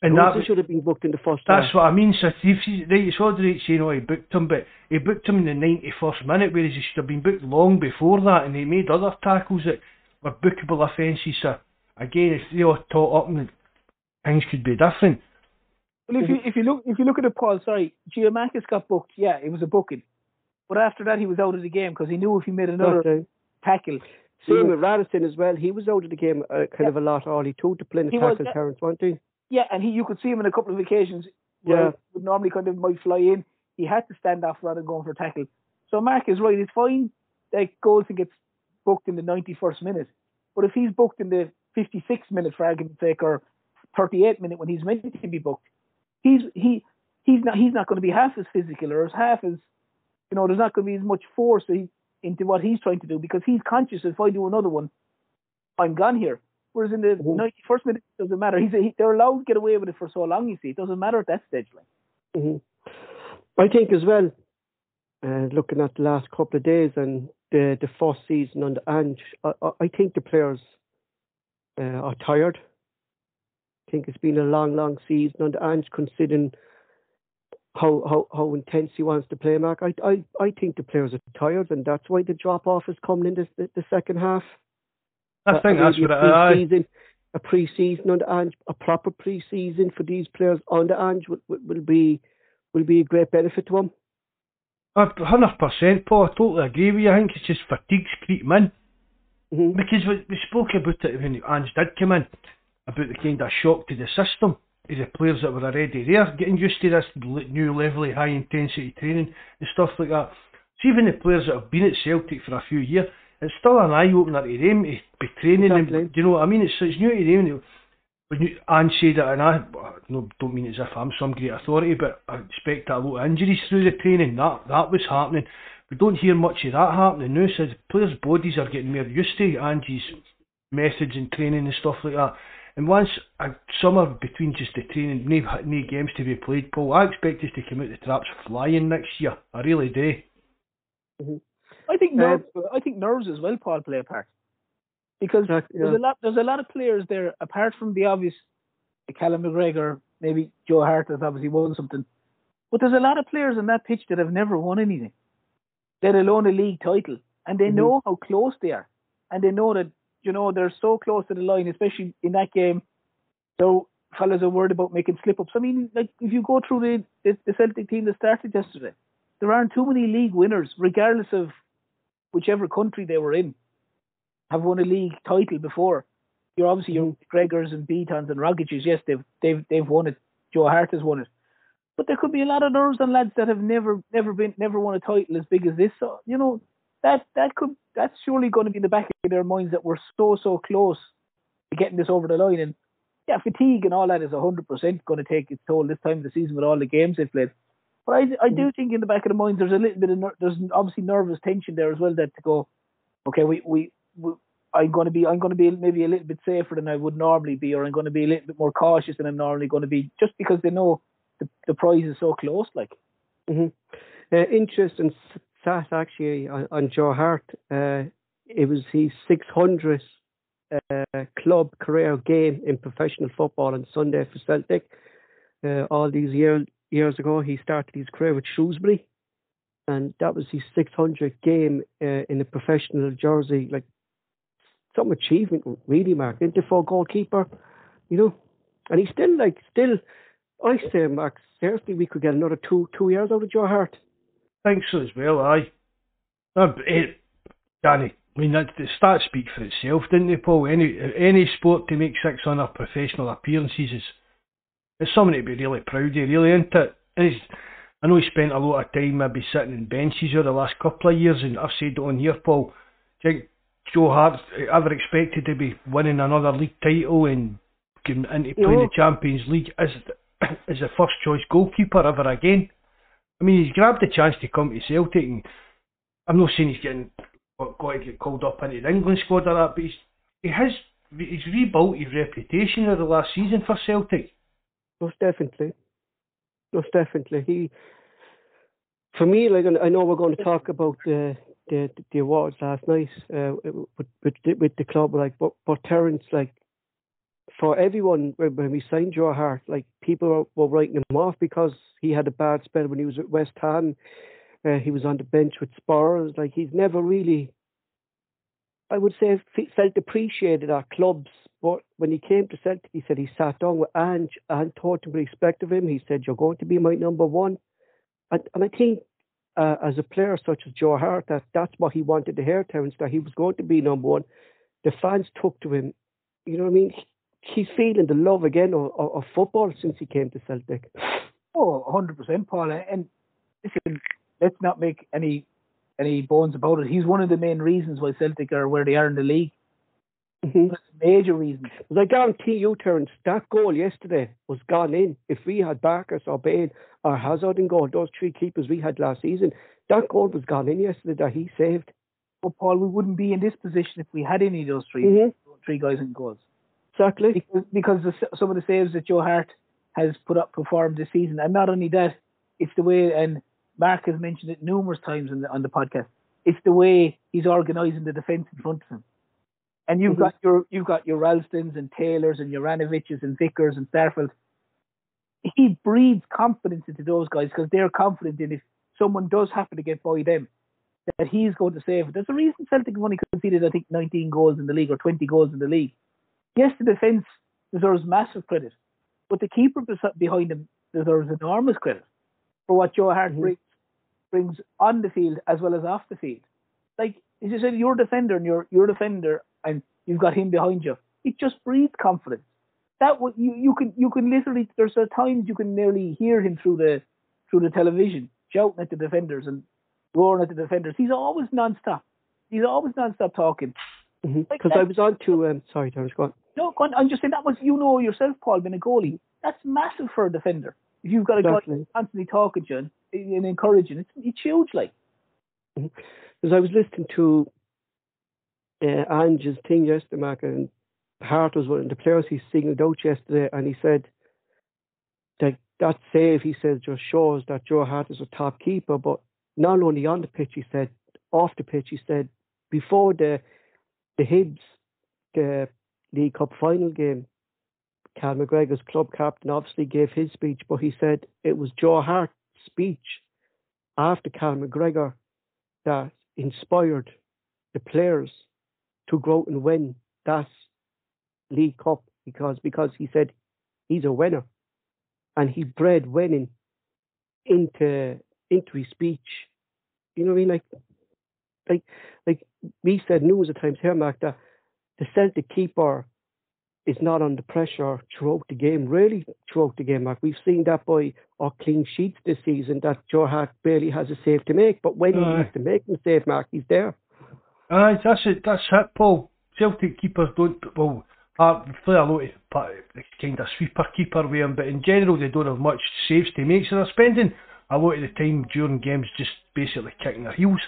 And Goldson that was, should have been booked in the first that's half. what I mean, so if he, right, it's all right saying, oh, he booked him, but he booked him in the 91st minute, whereas he should have been booked long before that, and he made other tackles that were bookable offences, so again, if they all taught up, and things could be different. Well, if you if you look if you look at it, Paul, sorry, Giamakis got booked. Yeah, it was a booking, but after that he was out of the game because he knew if he made another That's right. tackle, Same with Radisson as well. He was out of the game uh, kind of a lot early too to play in the He was, tackle, yeah. Terence, wasn't he? Yeah, and he you could see him on a couple of occasions where Yeah. he would normally kind of might fly in. He had to stand off rather than going for a tackle. So Mark is right. It's fine that Goldson gets booked in the 91st minute, but if he's booked in the 56th minute, for argument's sake, or 38th minute when he's meant to be booked, he's he he's not he's not going to be half as physical or as half as you know. There's not going to be as much force into what he's trying to do because he's conscious if I do another one, I'm gone here. Whereas in the Mhm. 91st minute, it doesn't matter. He's he, they're allowed to get away with it for so long. You see, it doesn't matter at that stage. Like. hmm I think as well, uh, looking at the last couple of days and the the first season on the Ange, I, I- think the players uh, are tired. I think it's been a long, long season on the Ange, considering how, how, how intense he wants to play, Mark. I, I, I think the players are tired, and that's why the drop off is coming in the, the, the second half. I Uh, think that's what a it pre-season, a pre-season on Ange, a proper pre-season for these players under Ange will, will, will be will be a great benefit to them. A hundred percent, Paul. I totally agree with you. I think it's just fatigue's creeping in hmm because we, we spoke about it when Ange did come in about the kind of shock to the system the players that were already there, getting used to this new level of high intensity training and stuff like that. So even the players that have been at Celtic for a few years, it's still an eye opener to them to be training. Exactly. And, do you know what I mean? It's it's new to them. When you, Ange said it, and I no, don't mean as if I'm some great authority, but I expect a lot of injuries through the training. That that was happening. We don't hear much of that happening now. So players' bodies are getting more used to Angie's methods and training and stuff like that. And once a summer between just the training, no, no games to be played, Paul, I expect us to come out the traps flying next year. I really do. Mm-hmm. I think Uh, nerves. I think nerves as well, Paul, play a part because Exactly, there's a lot. There's a lot of players there apart from the obvious Callum McGregor, maybe Joe Hart has obviously won something. But there's a lot of players on that pitch that have never won anything, let alone a league title. And they mm-hmm. know how close they are. And they know that, you know, they're so close to the line, especially in that game. So fellas are worried about making slip ups. I mean, like if you go through the, the, the Celtic team that started yesterday, there aren't too many league winners, regardless of whichever country they were in, have won a league title before. You're obviously your mm-hmm. Gregors and Beatons and Rogic's, yes, they've they've they've won it. Joe Hart has won it. But there could be a lot of nerves and lads that have never never been never won a title as big as this. So, you know, that that could that's surely going to be in the back of their minds that we're so so close to getting this over the line. And yeah, fatigue and all that is hundred percent going to take its toll this time of the season with all the games they've played. But I, I do mm. think in the back of the mind there's a little bit of there's obviously nervous tension there as well that to go, okay, we, we, we I'm going to be I'm going to be maybe a little bit safer than I would normally be, or I'm going to be a little bit more cautious than I'm normally going to be, just because they know the the prize is so close. Like, mm-hmm. uh, interesting stat actually on, on Joe Hart. Uh, it was his 600th uh, club career game in professional football on Sunday for Celtic. Uh, all these years years ago, he started his career with Shrewsbury, and that was his 600th game uh, in a professional jersey. Like some achievement, really, Mark. Into for goalkeeper, you know, and he's still like still. I say, Mark, seriously, we could get another two two years out of Joe Hart. Think so as well, aye. Uh, it, Danny, I mean, that, the stats speak for itself, didn't they, Paul? Any any sport to make six on professional appearances is it's something to be really proud of, really, isn't it? And I know he spent a lot of time maybe sitting in benches over the last couple of years, and I've said it on here, Paul. Do you think Joe Hart ever expected to be winning another league title and getting into playing no. the Champions League as as a first choice goalkeeper ever again? I mean, he's grabbed the chance to come to Celtic, and I'm not saying he's getting got to get called up into the England squad or that, but he's, he has he's rebuilt his reputation over the last season for Celtic. Most definitely. Most definitely. He, for me, like I know we're going to talk about the the, the awards last night uh, with, with with the club, like but but Terence, like for everyone when we signed Joe Hart, like people were, writing him off because he had a bad spell when he was at West Ham. Uh, he was on the bench with Spurs. Like he's never really, I would say, felt appreciated at clubs but when he came to Celtic, he said he sat down with Ange and taught him respect of him. He said, You're going to be my number one. And, and I think uh, as a player such as Joe Hart, that that's what he wanted to hear, Terence, that he was going to be number one. The fans took to him. You know what I mean? He's feeling the love again of, of, football since he came to Celtic. Oh, 100%, Paul. And listen, let's not make any any bones about it. He's one of the main reasons why Celtic are where they are in the league. Mm-hmm. Major reason. I guarantee you, Terence, that goal yesterday was gone in. If we had Barkas or Bain or Hazard in goal, those three keepers we had last season, that goal was gone in yesterday that he saved. But Paul, we wouldn't be in this position if we had any of those 3 mm-hmm. three guys in goals. Exactly. Because, because the, some of the saves that Joe Hart has put up performed this season, and not only that, it's the way, and Mark has mentioned it numerous times the, on the podcast. It's the way he's organising the defence in front of him. And you've mm-hmm. got your you've got your Ralstons and Taylors and your and Vickers and Starfelt. He breeds confidence into those guys because they're confident in if someone does happen to get by them, that he's going to save it. There's a reason Celtic have only conceded, I think, 19 goals in the league or 20 goals in the league. Yes, the defence deserves massive credit, but the keeper behind him deserves enormous credit for what Joe Hart mm-hmm. brings, brings on the field as well as off the field. Like as you said, you're a defender and you're you're a defender and you've got him behind you. It just breeds confidence. That what you you can you can literally there's a times you can nearly hear him through the through the television shouting at the defenders and roaring at the defenders. He's always non-stop. He's always non-stop talking. Because mm-hmm. like I was on to um, sorry, Terence, go on. No, go on, I'm just saying that was you know yourself, Paul, being a goalie. That's massive for a defender. If you've got a guy constantly talking to you and, and encouraging, it's it's huge, like. Because mm-hmm. I was listening to uh, Ange's thing yesterday, Mark, and Hart was one of the players he singled out yesterday, and he said that that save, he says, just shows that Joe Hart is a top keeper, but not only on the pitch, he said, off the pitch, he said, before the the Hibs the League Cup final game, Cal McGregor's club captain obviously gave his speech, but he said it was Joe Hart's speech after Cal McGregor that inspired the players to go out and win that League Cup because because he said he's a winner and he bred winning into into his speech. You know what I mean? Like like like we said news at times here, Mark, that the Celtic keeper is not under pressure throughout the game, really throughout the game, Mark. We've seen that by our clean sheets this season that Joe Hart barely has a save to make, but when Aye. he has to make a save, Mark, he's there. Aye, that's it. That's it, Paul. Celtic keepers don't well. Uh, play a lot of kind of sweeper keeper them, but in general they don't have much saves to make, so they're spending a lot of the time during games just basically kicking their heels.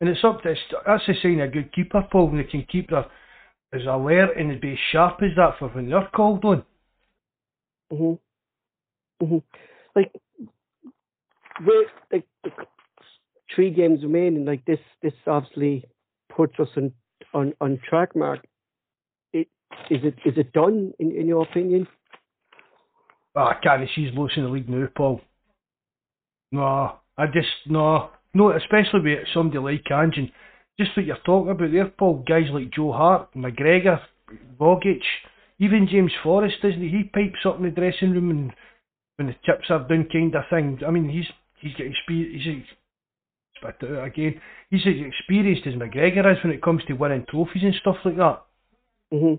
And it's up to that's a sign of a good keeper, Paul, when they can keep their as alert and be as sharp as that for when they're called on. hmm hmm Like, with like the three games remaining, like this, this obviously puts us on on, on track, Mark. It is it is it done in, in your opinion? Ah, I can't see losing the league now, Paul. No, I just no, no, especially with somebody like Anjan. Just what you're talking about there, Paul. Guys like Joe Hart, McGregor, Rogic, even James Forrest, doesn't he? He pipes up in the dressing room and when the chips are down, kind of thing. I mean, he's he's got experience. He's ex- spit again. He's as experienced as McGregor is when it comes to winning trophies and stuff like that. hmm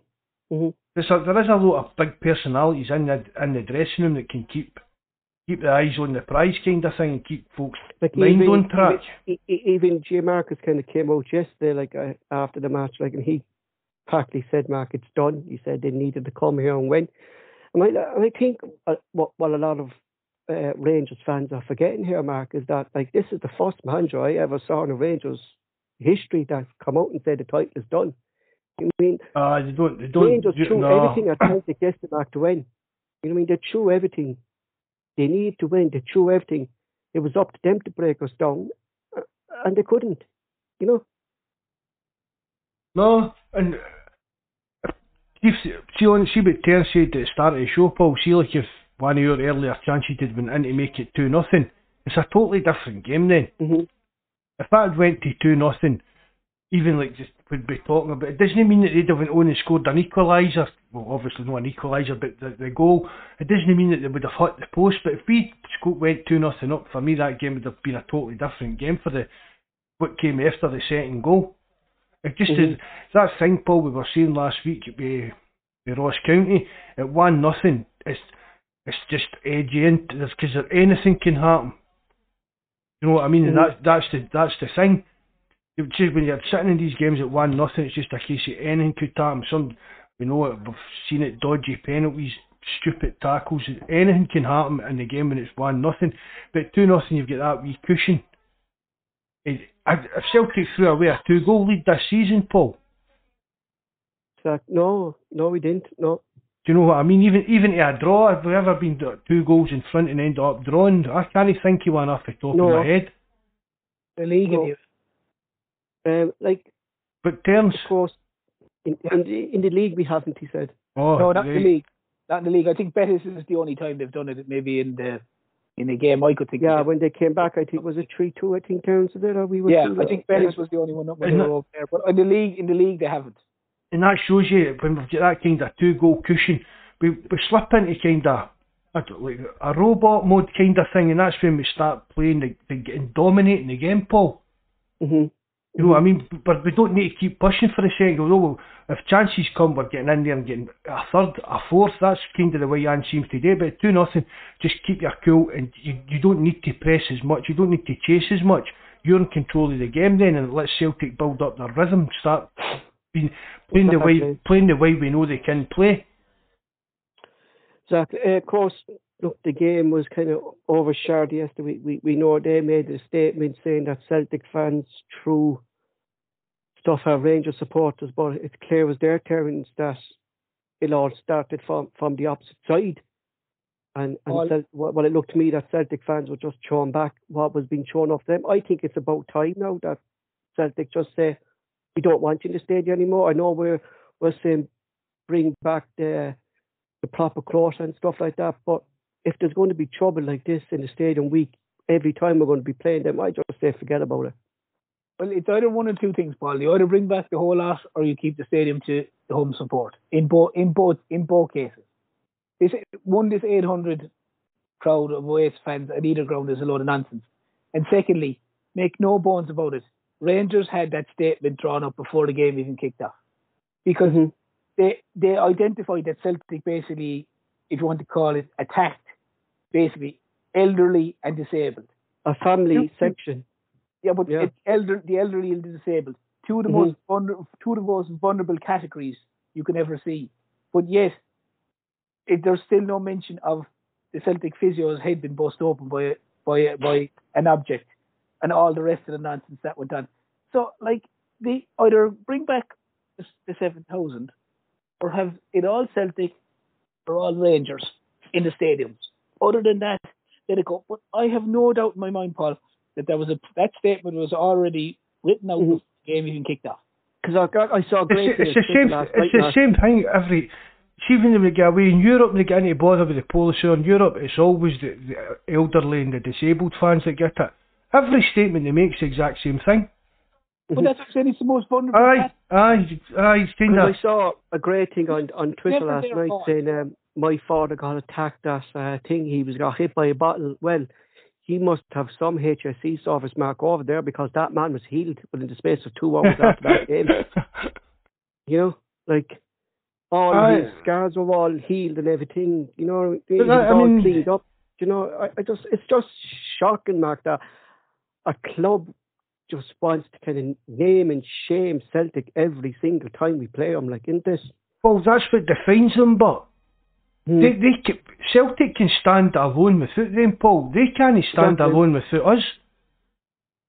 hmm There's a, there is a lot of big personalities in the in the dressing room that can keep keep the eyes on the prize kind of thing and keep folks Like mind even, on track. Even, even Jay Marcus kind of came out yesterday, like uh, after the match, like, and he practically said, "Mark, it's done." He said they needed to come here and win. And I, and I think uh, what what a lot of uh, Rangers fans are forgetting here, Mark, is that like this is the first manager I ever saw in a Rangers history that come out and said the title is done. I mean, Uh, they don't they don't Rangers do- threw no. everything at Celtic yesterday, Mark, to win. You know what I mean? They threw everything. They need to win. They threw everything. It was up to them to break us down, uh, and they couldn't. You know. No, and uh, see, see, on, see what Terry said at the start of the show, Paul. See, like if one of your earlier chances had been in to make it 2 nothing, it's a totally different game then. hmm If that had went to 2 nothing, even like just we'd be talking about it doesn't mean that they'd have went on and scored an equaliser. Well, obviously not an equaliser, but the, the goal. It doesn't mean that they would have hit the post. But if we went 2 nothing up, for me that game would have been a totally different game for the what came after the second goal. It just Mhm. is that thing, Paul. We were seeing last week with Ross County at one nothing. It's it's just edgy into because anything can happen. You know what I mean? And Mhm. that's that's the that's the thing. It's just when you're sitting in these games at one nothing, it's just a case of anything could happen. Some we know we've seen it, dodgy penalties, stupid tackles, anything can happen in the game when it's one nothing. But two nothing, you've got that wee cushion. It, if Celtic threw away a two goal lead this season, Paul, So no, no, we didn't. No. Do you know what I mean? Even even to a draw, have we ever been two goals in front and end up drawing? I can't think of one off the top No. of my head. The league No. of. Um, like But terms, of course, in, in the in the league we haven't. He said. oh, No, not in the league. Not in the league. I think Betis is the only time they've done it. Maybe in the in the game I could think. Yeah, of. when they came back, I think it was it three two. I think Terence did it, or we were. yeah. I think Betis was the only one up when Isn't they were up there. But in the league, in the league, they haven't. And that shows you when we've got that kind of two goal cushion, we we slip into kind of like a robot mode kind of thing, and that's when we start playing the, the and dominating the game, Paul. hmm You know what I mean? But we don't need to keep pushing for a second. Although well, if chances come, we're getting in there and getting a third, a fourth. That's kind of the way Jan seems to do. But two nothing, just keep your cool, and you you don't need to press as much. You don't need to chase as much. You're in control of the game then, and let Celtic build up their rhythm. Start being, playing the way playing the way we know they can play. Exactly. Uh, of course, look, the game was kind of overshadowed yesterday. We, we we know they made a statement saying that Celtic fans threw stuff at Rangers supporters, but it's clear as their terms that it all started from from the opposite side. And, and Well- Cel- well, well, it looked to me that Celtic fans were just throwing back what was being thrown off them. I think it's about time now that Celtic just say, we don't want you in the stadium anymore. I know we're we're saying bring back the the proper clothes and stuff like that. But if there's going to be trouble like this in the stadium week every time we're going to be playing them, I just say forget about it. Well, it's either one of two things, Paul. You either bring back the whole lot, or you keep the stadium to the home support. In both, in both, in both cases. This one, this 800 crowd of Oasis fans at either ground is a load of nonsense. And secondly, make no bones about it. Rangers had that statement drawn up before the game even kicked off, because mm-hmm. they they identified that Celtic basically, if you want to call it, attacked basically elderly and disabled. A family section. Yeah, but yeah. It's elder, the elderly and the disabled, two of the mm-hmm. most vulnerable, two of the most vulnerable categories you can ever see. But yet, it, there's still no mention of the Celtic physio's head being bust open by by by an object, and all the rest of the nonsense that went on. So, like, they either bring back the, the seven thousand, or have it all Celtic or all Rangers in the stadiums. Other than that, let it go. But I have no doubt in my mind, Paul, that there was a that statement was already written out mm-hmm. before the game even kicked off. Because I, I saw great. It's, it's the same. It's the same thing every. See when they get away in Europe, they get any bother with the policy in Europe. It's always the, the elderly and the disabled fans that get it. Every statement they makes the exact same thing. Well, that's what I'm saying. It's the most vulnerable. Aye, aye, aye. I saw a great thing on on Twitter last night saying um, my father got attacked that uh, thing. He was got hit by a bottle. Well, he must have some HSC service mark over there because that man was healed within the space of two hours after that game. You know, like all I, his scars were all healed and everything. You know, he was I all mean, cleaned up. You know, I, I just it's just shocking, Mark, that a club just wants to kind of name and shame Celtic every single time we play them. Like, isn't this? Well, that's what defines them, but Mm. They, they can, Celtic can stand alone without them, Paul. They can't stand exactly. alone without us.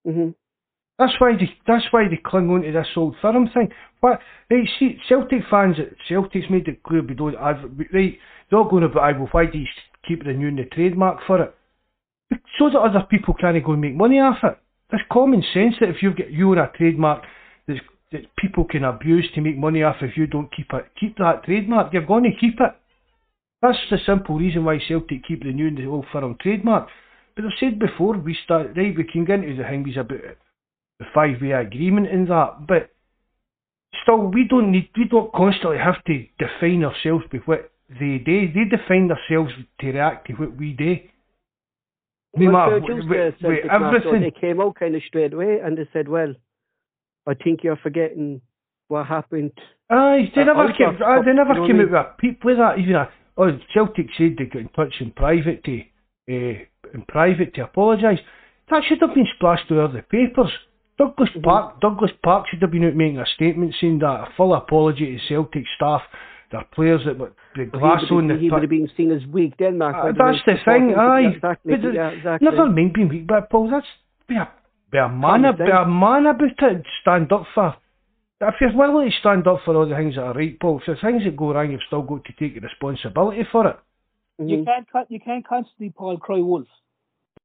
Mm-hmm. That's why they that's why they cling on to this old firm thing. But right, see, Celtic fans, Celtic's made it clear we don't. Right, they're not going about, I will. Why do you keep renewing the trademark for it? So that other people can't go and make money off it. There's common sense that if you get you own a trademark that, people can abuse to make money off if you don't keep it, keep that trademark. You're going to keep it. That's the simple reason why Celtic keep renewing the old firm trademark. But I've said before, we start right, we can get into the things about the five way agreement and that, but still we don't need we don't constantly have to define ourselves by what they do. They define themselves to react to what we do. Well, with, with everything. They came out kind of straight away and they said, "Well, I think you're forgetting what happened." Aye, they never came. Uh, they never came out with a peep with that. Even a, Oh, Celtic said they got in touch in private to uh, in private to apologise. That should have been splashed all over the papers. Douglas mm-hmm. Park Douglas Park should have been out making a statement saying that a full apology to Celtic staff, their players that were the glass well, on the. He would have been seen as weak then, Mark. Uh, that's the thing, aye. Exactly, yeah, exactly. Never mind being weak, but Paul, that's be a be a man, be a man about it. Stand up for if you're willing to stand up for all the things that are right, Paul, if there's things that go wrong, you've still got to take responsibility for it. Mm-hmm. You can't you can't constantly, Paul, cry wolf.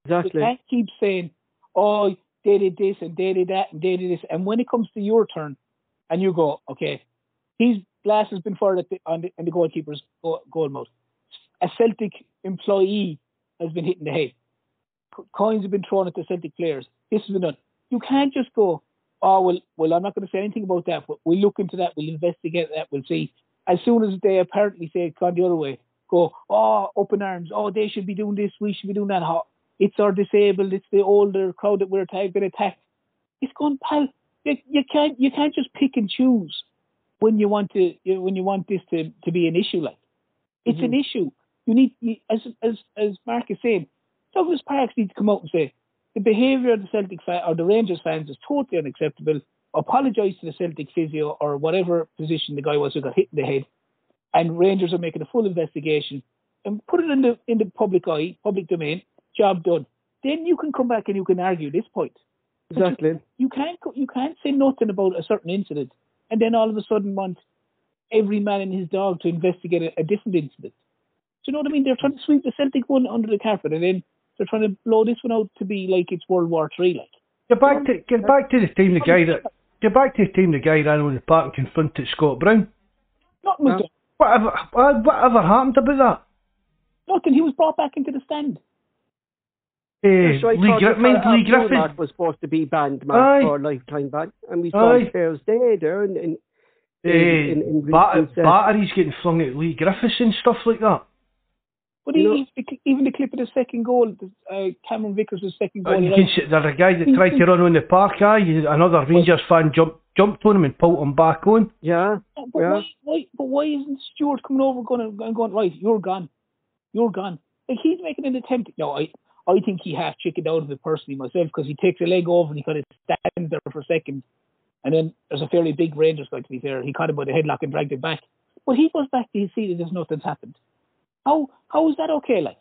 Exactly. You can't keep saying, "Oh, they did this and they did that and they did this," and when it comes to your turn, and you go, "Okay, his glass has been fired at the, on the, in the goalkeeper's goal, goal. A Celtic employee has been hit in the head. Coins have been thrown at the Celtic players. This has been done. You can't just go, oh well, well, I'm not going to say anything about that. But we'll look into that. We'll investigate that. We'll see. As soon as they apparently say it's gone the other way, go, oh, open arms. Oh, they should be doing this. We should be doing that. It's our disabled. It's the older crowd that we're attacked, been attacked. It's gone, pal. You, you can't you can't just pick and choose when you want to when you want this to, to be an issue. Like it's mm-hmm. an issue. You need as as as Mark is saying, Douglas Parks needs to come out and say, the behaviour of the Celtic fan or the Rangers fans is totally unacceptable. Apologise to the Celtic physio or whatever position the guy was who got hit in the head, and Rangers are making a full investigation and put it in the in the public eye, public domain. Job done. Then you can come back and you can argue this point. Exactly. You, you, can't you can't say nothing about a certain incident and then all of a sudden want every man and his dog to investigate a, a different incident. Do you know what I mean? They're trying to sweep the Celtic one under the carpet and then they're trying to blow this one out to be like it's World War Three, like. Get back to get back to the time the guy that get back to the time the guy ran on the park and confronted Scott Brown. Nothing was done. Whatever, whatever happened about that? Nothing. He was brought back into the stand. Uh, so I Lee, thought Gri- mind Leigh Griffiths. Mark was supposed to be banned man, Aye. for a lifetime ban, and we saw Aye. players dead there and, and Uh, in- in bat- uh, batteries getting flung at Leigh Griffiths and stuff like that. But You know- even, the, even the clip of the second goal, uh, Cameron Vickers' second goal. And you right? can see there's a guy that tried to run on the park, aye, another Rangers fan jumped jumped on him and pulled him back on. yeah, But Yeah. why, why, but why isn't Stewart coming over going and and going right? You're gone, you're gone. Like he's making an attempt. No, I I think he half chickened out of it personally myself because he takes a leg over and he kind of stands there for a second, and then there's a fairly big Rangers guy to be fair. He caught him by the headlock and dragged him back. But he goes back to his seat as if nothing's happened. How how is that okay? Like,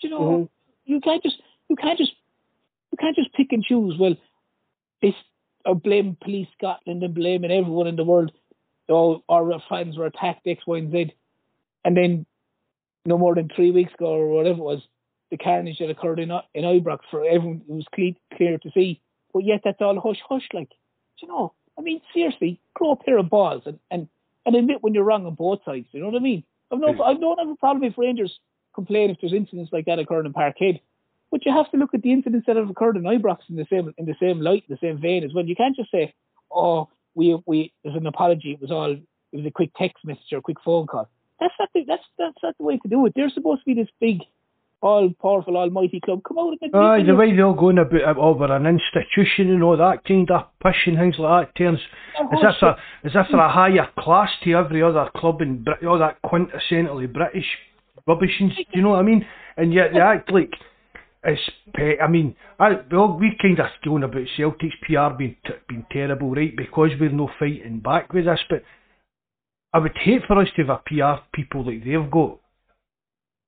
do you know, Mhm. you can't just you can't just you can't just pick and choose. Well, this or blame Police Scotland and blaming everyone in the world. Oh, our fans were attacked X, Y, and Z, and then no more than three weeks ago or whatever it was, the carnage that occurred in in Ibrox for everyone it was clear, clear to see. But yet that's all hush hush. Like, Do you know, I mean, seriously, grow a pair of balls and and, and admit when you're wrong on both sides. You know what I mean? I've no, I don't have a problem if Rangers complain if there's incidents like that occurring in Parkhead. But you have to look at the incidents that have occurred in Ibrox in the same in the same light, in the same vein as well. You can't just say, "Oh, we we there's an apology. It was all it was a quick text message or a quick phone call." That's not the, that's that's not the way to do it. They're supposed to be this big, all powerful, almighty club. Come out and admit Aye, the way they're all going about oh, an institution and all that kind of push and things like that turns Is this a is this a higher class to every other club in Brit- all that quintessentially British rubbish? and- Do you know what I mean? And yet they act like it's. I mean, I, well, we kind of going about Celtic's PR being t- being terrible, right? Because we're no fighting back with this, but I would hate for us to have a PR people like they've got.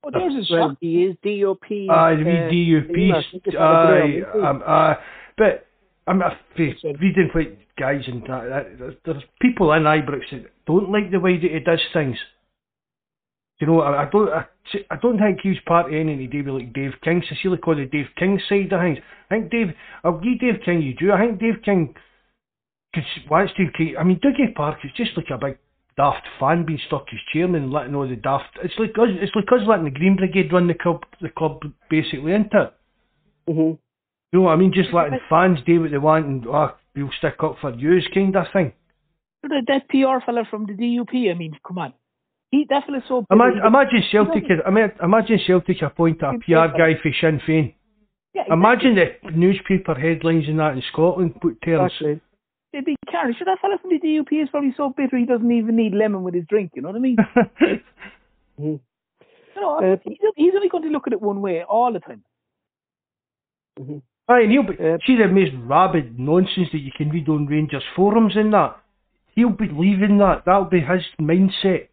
Oh, theirs is well, shock. he is DUP. Aye, uh, we English. DUP. just had a Aye, ground, um, uh, but I'm a reading what guys and that, that there's, there's people in Ibrox that don't like the way that he does things. You know, I, I don't, I, I don't think he's part of anything to do with like Dave King. Cecilia call the Dave King side of things. I think Dave, I'll give Dave King you do. I think Dave King cause wants to keep. I mean, Dougie Park is just like a big daft fan being stuck as chairman and letting all the daft. It's like us. It's like us letting the Green Brigade run the club. The club basically, isn't it? Mhm. You know what I mean? Just letting fans do what they want and oh, we'll stick up for yous kind of thing. that, that PR fella from the DUP. I mean, come on, he definitely fella's so. bitter, Imagine, he- imagine Celtic. I mean, imagine Celtic appoint a PR guy for Sinn Féin. yeah, Imagine the newspaper headlines and that in Scotland put terms. Exactly. They'd be carnage. So that fella from the DUP is probably so bitter he doesn't even need lemon with his drink. You know what I mean? You know, Uh, he's, he's only going to look at it one way all the time. Mhm. Aye, and he'll be, Yeah. see the most rabid nonsense that you can read on Rangers forums and that. He'll be leaving that. That'll be his mindset.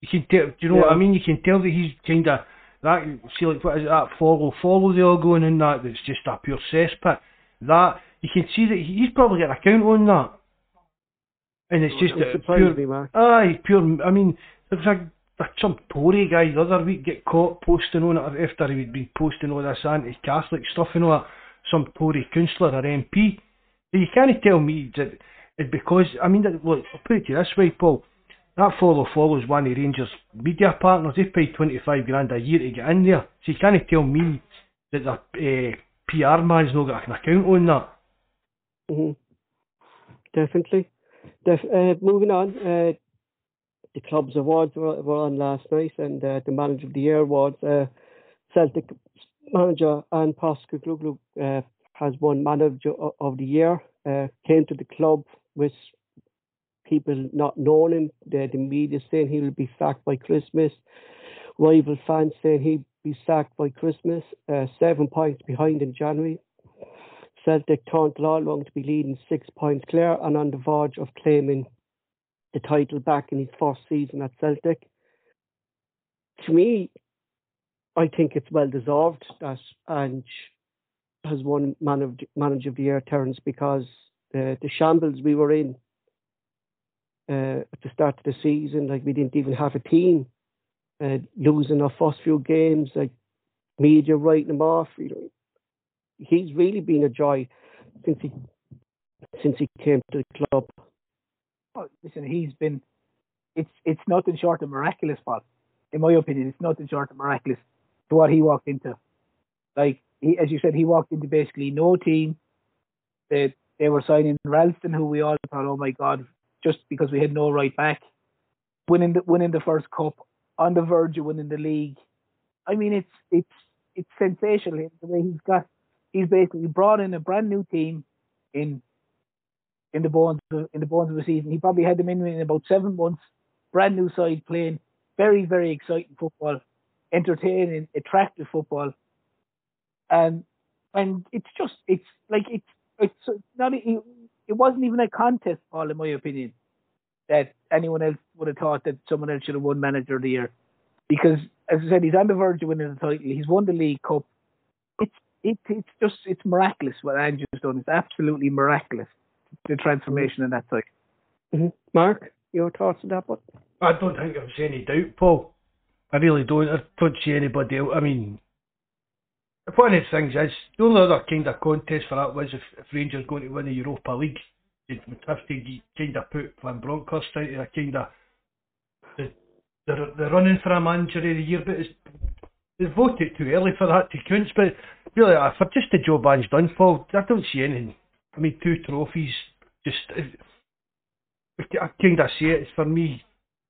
You can tell. Do you know what I mean? You can tell that he's kind of that. See, like what is it, that follow, follow they all going in that. That's just a pure cesspit. That you can see that he's probably got an account on that. And it's just It a pure. me, Mark. Aye, pure. I mean, there was a, a some Tory guy the other week get caught posting on it after he'd been posting all this anti-Catholic stuff and all that. Some Tory councillor or MP. You can't tell me that it's because I mean, that- look, I'll put it to you this way, Paul. That follow follows one of Rangers' media partners. They paid twenty five grand a year to get in there, so you can't tell me that the uh, PR man's not got an account on that. Hmm Definitely. Def- uh, moving on, uh, the club's awards were, were on last night, and uh, the Manager of the Year awards. Uh, Celtic manager Ange Postecoglou uh, has won Manager of the Year. Uh, came to the club with people not knowing him. The, the media saying he will be sacked by Christmas. Rival fans saying he'd be sacked by Christmas. Uh, seven points behind in January. Celtic turned all along to be leading six points clear and on the verge of claiming the title back in his first season at Celtic. To me, I think it's well deserved that Ange has won man of, Manager of the Year, Terence, because uh, the shambles we were in uh, at the start of the season, like we didn't even have a team, uh, losing our first few games, like media writing them off, you know, he's really been a joy since he since he came to the club. Oh, listen, he's been it's it's nothing short of miraculous, Paul. In my opinion, it's nothing short of miraculous to what he walked into. Like he, as you said, he walked into basically no team. They they were signing Ralston, who we all thought, oh my god, just because we had no right back, winning the winning the first cup, on the verge of winning the league. I mean, it's it's it's sensational the way he's got. He's basically brought in a brand new team in in the bones of, in the bones of the season. He probably had them in in about seven months. Brand new side playing very very exciting football, entertaining, attractive football, and and it's just it's like it's it's not it, it wasn't even a contest, Paul, in my opinion, that anyone else would have thought that someone else should have won Manager of the Year, because as I said, he's on the verge of winning the title. He's won the League Cup. It's it, it's just it's miraculous what Andrew's done. It's absolutely miraculous the transformation in that side. Mm-hmm. Mark, your thoughts on that one? I don't think there's any doubt, Paul. I really don't. I don't see anybody else. I mean, one of the things is, the only other kind of contest for that was if, if Rangers going to win the Europa League, it would have to kind of put Van Bronckhorst out of a kind of the, the, the running for a manager of the year, but it's, they voted too early for that to count. But really, uh, for just the job done, Paul, I don't see anything. I mean, two trophies, just I kind of see it. It's for me.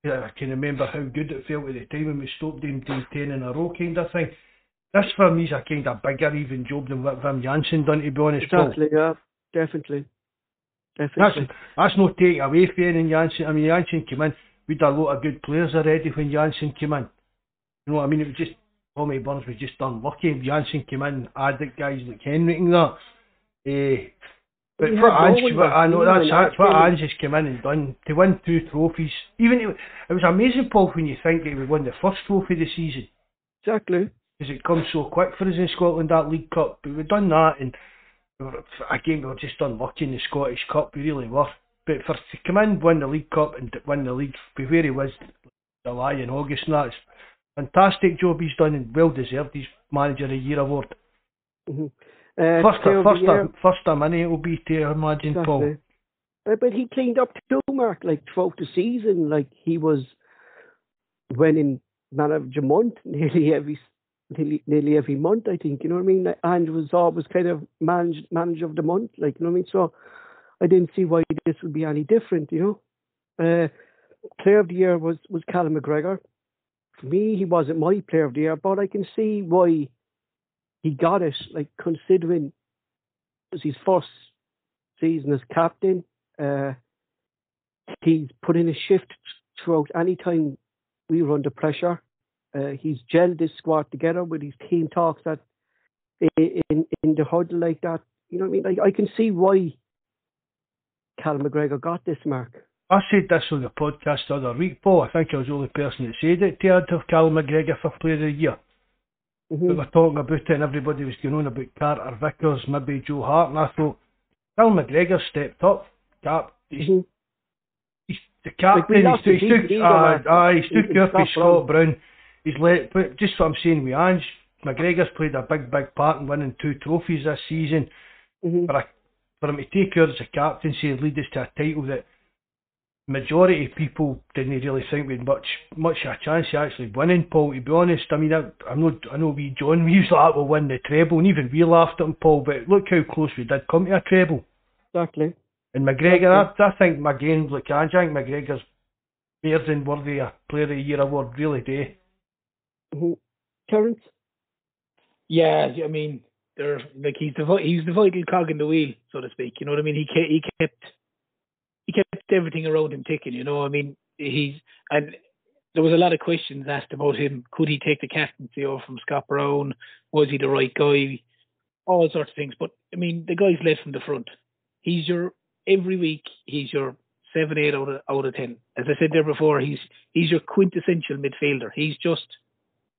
I can remember how good it felt at the time when we stopped him doing ten in a row, kind of thing. This for me is a kind of bigger even job than what Wim Jansen done, to be honest. Exactly, Paul. yeah, definitely. Definitely. That's, that's no taking away from anything Jansen. I mean, Jansen came in, we'd a lot of good players already when Jansen came in. You know what I mean? It was just, Tommy Burns was just unlucky. Jansen came in, and added guys like Henrik and that. Uh, but for Ange, what, I know that's, that's what Ange has come in and done to win two trophies. Even it, it was amazing, Paul, when you think that we won the first trophy of the season. Exactly because it comes so quick for us in Scotland that League Cup. But we've done that, and again we were just unlucky in the Scottish Cup. We really were. But for to come in, win the League Cup, and win the league, be where he was July and August, and that's fantastic job he's done, and well deserved his Manager of the Year award. Mm-hmm. Uh, first, a, first, a, first a money it will be to imagine, exactly. Paul. Uh, but he cleaned up too, Mark. Like throughout the season, like he was winning man of the month nearly every nearly, nearly every month, I think, you know what I mean? And was always kind of managed, manager of the month, like, you know what I mean? So I didn't see why this would be any different, you know? Uh, player of the year was, was Callum McGregor. For me, he wasn't my player of the year, but I can see why he got it, like, considering it was his first season as captain. Uh, he's put in a shift throughout any time we were under pressure. Uh, he's gelled this squad together with his team talks that in in the huddle like that. You know what I mean? Like I can see why Cal McGregor got this mark. I said this on the podcast the other week, Paul. I think I was the only person that said it to have Cal McGregor for Player of the Year. Mm-hmm. We were talking about it and everybody was going on about Carter Vickers, maybe Joe Hart, and I thought, Cal McGregor stepped up. Cap, he's, mm-hmm. he's the captain, like he's, he's, took, uh, uh, he's took up his Scott Brown he's let, but just what I'm saying with Ange, McGregor's played a big, big part in winning two trophies this season. Mm-hmm. For, a, for him to take over as a captaincy and lead us to a title that majority of people didn't really think we'd much much a chance of actually winning, Paul, to be honest. I mean, I, I know I know we John, we used like, we'll win the treble, and even we laughed at him, Paul, but look how close we did come to a treble. Exactly. And McGregor, exactly. I, I think, again, look, I think McGregor's more than worthy a Player of the Year award, really do. Mm-hmm. Terence? Yeah, I mean, they're like he's the he's the vital cog in the wheel, so to speak. You know what I mean? He he kept he kept everything around him ticking. You know, I mean, he's and there was a lot of questions asked about him. Could he take the captaincy over from Scott Brown? Was he the right guy? All sorts of things. But I mean, the guy's led from the front. He's your every week. He's your seven, eight out of out of ten. As I said there before, he's he's your quintessential midfielder. He's just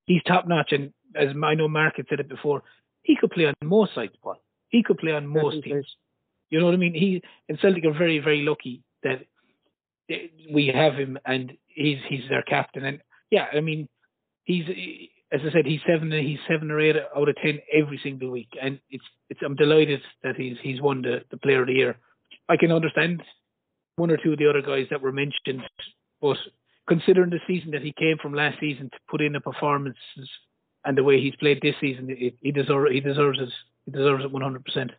he's top notch. And as I know Mark had said it before, he could play on most sides, Paul. He could play on most teams. You know what I mean? He and Celtic are very, very lucky that we have him and he's he's their captain. And yeah, I mean, he's as I said, he's seven he's seven or eight out of ten every single week, and it's it's I'm delighted that he's he's won the, the player of the year. I can understand one or two of the other guys that were mentioned, but considering the season that he came from last season to put in the performances and the way he's played this season, it, he deserves he deserves it. He deserves it one hundred percent.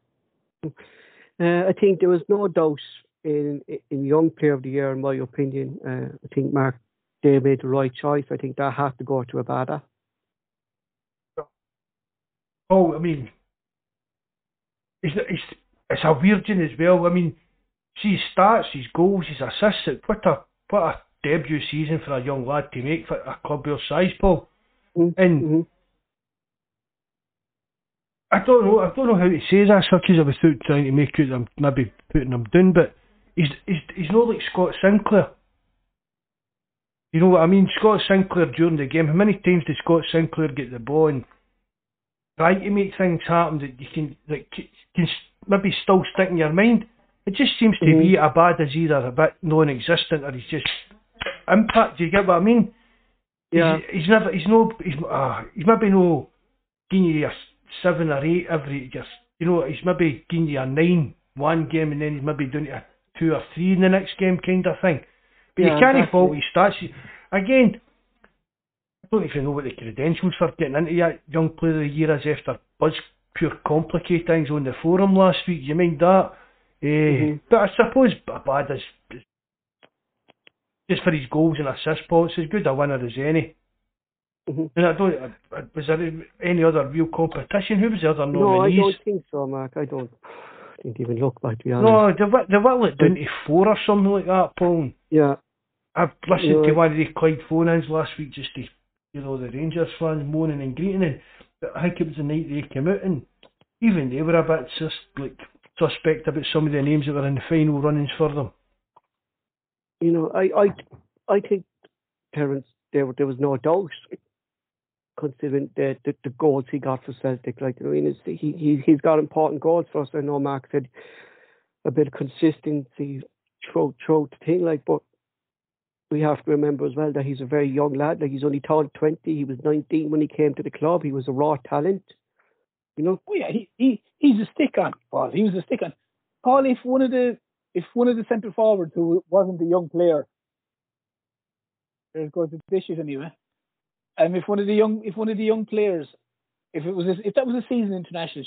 Uh, I think there was no doubt in in young player of the year, in my opinion. Uh, I think Mark they made the right choice. I think that had to go to Abada. Oh, I mean, it's, it's, it's a weird thing as well. I mean, see his stats, his goals, his assists. What a what a debut season for a young lad to make for a club your size, Paul. Mm-hmm. And mm-hmm. I don't know. I don't know how to say that, because I was trying to make it. I'm maybe putting him down, but he's he's he's not like Scott Sinclair. You know what I mean? Scott Sinclair during the game. How many times did Scott Sinclair get the ball and try to make things happen that you can that can maybe still stick in your mind? It just seems to mm-hmm. be a bad as either a bit non-existent or he's just impact. Do you get what I mean? Yeah. He's, he's never. He's no. He's uh, he's maybe no. Giving you a seven or eight every. Just you know. He's maybe giving you a nine one game and then he's maybe doing it a two or three in the next game kind of thing. But yeah, you can't exactly. fault his stats. Again, I don't even know what the credentials for getting into that young player of the year is after Buzz pure complicate things on the forum last week. You mind that? Uh, mm-hmm. But I suppose bad as just for his goals and assists, Paul, it's as good a winner as any. Mm-hmm. And I don't. Was there any other real competition? Who was the other nominees? No, I don't think so, Mark. I don't. Didn't even look back to be honest. No, they they whittle it down to four or something like that, Paul. Yeah. I've listened to one of the Clyde phone-ins last week just to you know the Rangers fans moaning and greeting, and I think it was the night they came out, and even they were a bit just like suspect about some of the names that were in the final runnings for them. You know, I I I think Terence there there was no doubt considering the, the, the goals he got for Celtic. Like I mean, he he he's got important goals for us. I know Mark said a bit of consistency throughout throughout the thing, like, but we have to remember as well that he's a very young lad. Like he's only turned twenty. He was nineteen when he came to the club. He was a raw talent. You know. Oh yeah, he, he he's a stick on. Paul. He was a stick on. Paul, if one of the if one of the centre forwards who wasn't a young player, there's goes the dishes anyway. And if one of the young if one of the young players, if it was a, if that was a season international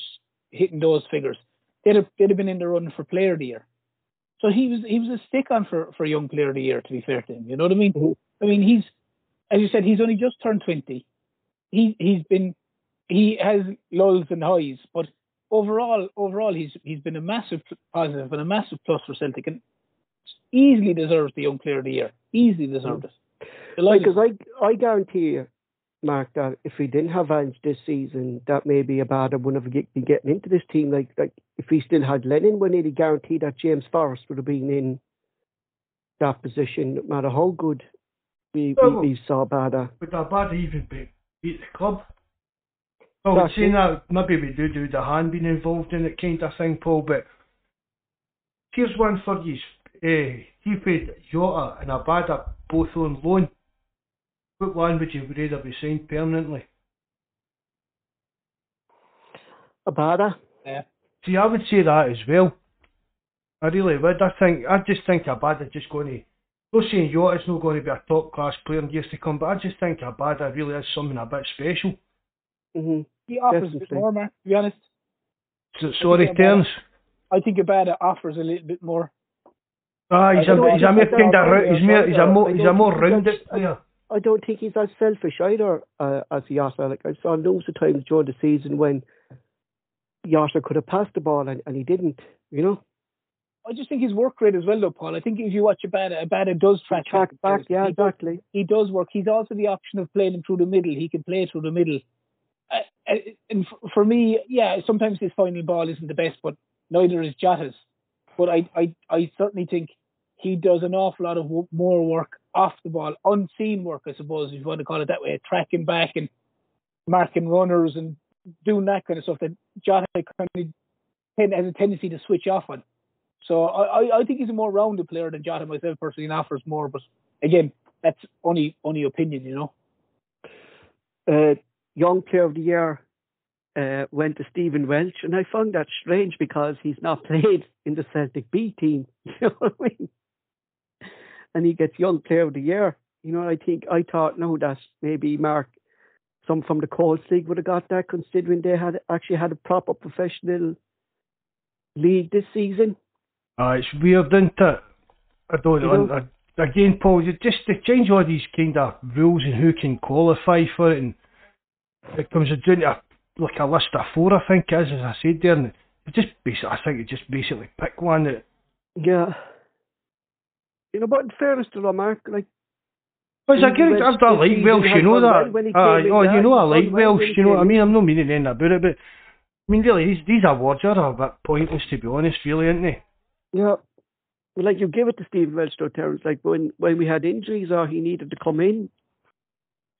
hitting those figures, they'd have they'd have been in the run for player of the year. So he was he was a stick on for for young player of the year. To be fair to him, you know what I mean? Mm-hmm. I mean he's as you said he's only just turned twenty. He he's been he has lulls and highs, but overall overall he's he's been a massive positive and a massive plus for Celtic and easily deserves the young player of the year. Easily deserved mm-hmm. it. Because I I guarantee you Mark, that if we didn't have Ange this season, that maybe Abada wouldn't have been getting into this team. Like, like if we still had Lennon, we're nearly guaranteed that James Forrest would have been in that position, no matter how good we, well, we, we saw Abada. Would Abada even beat, beat the club? Well, we're saying that maybe we do do the hand being involved in it kind of thing, Paul, but here's one for you. Uh, he played Jota and Abada both on loan. What one would you rather be signed permanently? Abada. Yeah. See, I would say that as well. I really would. I think I just think Abada just going to. Not saying Jota's not going to be a top class player in years to come, but I just think Abada really is something a bit special. Mm-hmm. He offers Definitely. a bit more, man, to be honest. So, sorry, Terence. I think Abada offers a little bit more. Ah, he's a, he's a more kind of he's more he's a more he's a more rounded player. I don't think he's as selfish either uh, as Jota. Like I saw loads of times during the season when Yasser could have passed the ball and, and he didn't. You know. I just think his work rate as well, though, Paul. I think if you watch Abada, Abada does track, track back. Yeah, he exactly. Does, he does work. He's also the option of playing him through the middle. He can play through the middle. Uh, uh and for me, yeah, sometimes his final ball isn't the best, but neither is Jota's. But I, I, I certainly think he does an awful lot of more work off the ball, unseen work, I suppose, if you want to call it that way, tracking back and marking runners and doing that kind of stuff that Jota kind of has a tendency to switch off on. So I, I think he's a more rounded player than Jota myself personally and offers more. But again, that's only only opinion, you know. Uh, young player of the year uh, went to Stephen Welsh, and I found that strange because he's not played in the Celtic B team. You know what I mean? And he gets Young Player of the Year. You know, I think I thought no, that maybe Mark, some from the Colts League would have got that, considering they had actually had a proper professional league this season. Uh, it's weird, isn't it? I don't You know. I- Again, Paul, you just to change all these kind of rules and who can qualify for it, and it comes down to a, like a list of four, I think is, as I said there, and it just basically, I think it just basically pick one that Yeah. You know, but in fairness to them, like Because I Stevie get it, I've done like Welsh, you know that. when Aye, oh, yeah, you know I like Welsh, you know what I mean? I'm not meaning anything about it, but I mean, really, these, these awards are a bit pointless, to be honest, really, aren't they? yeah. Like you give it to Stephen Welsh though, Terence. Like when when we had injuries or he needed to come in,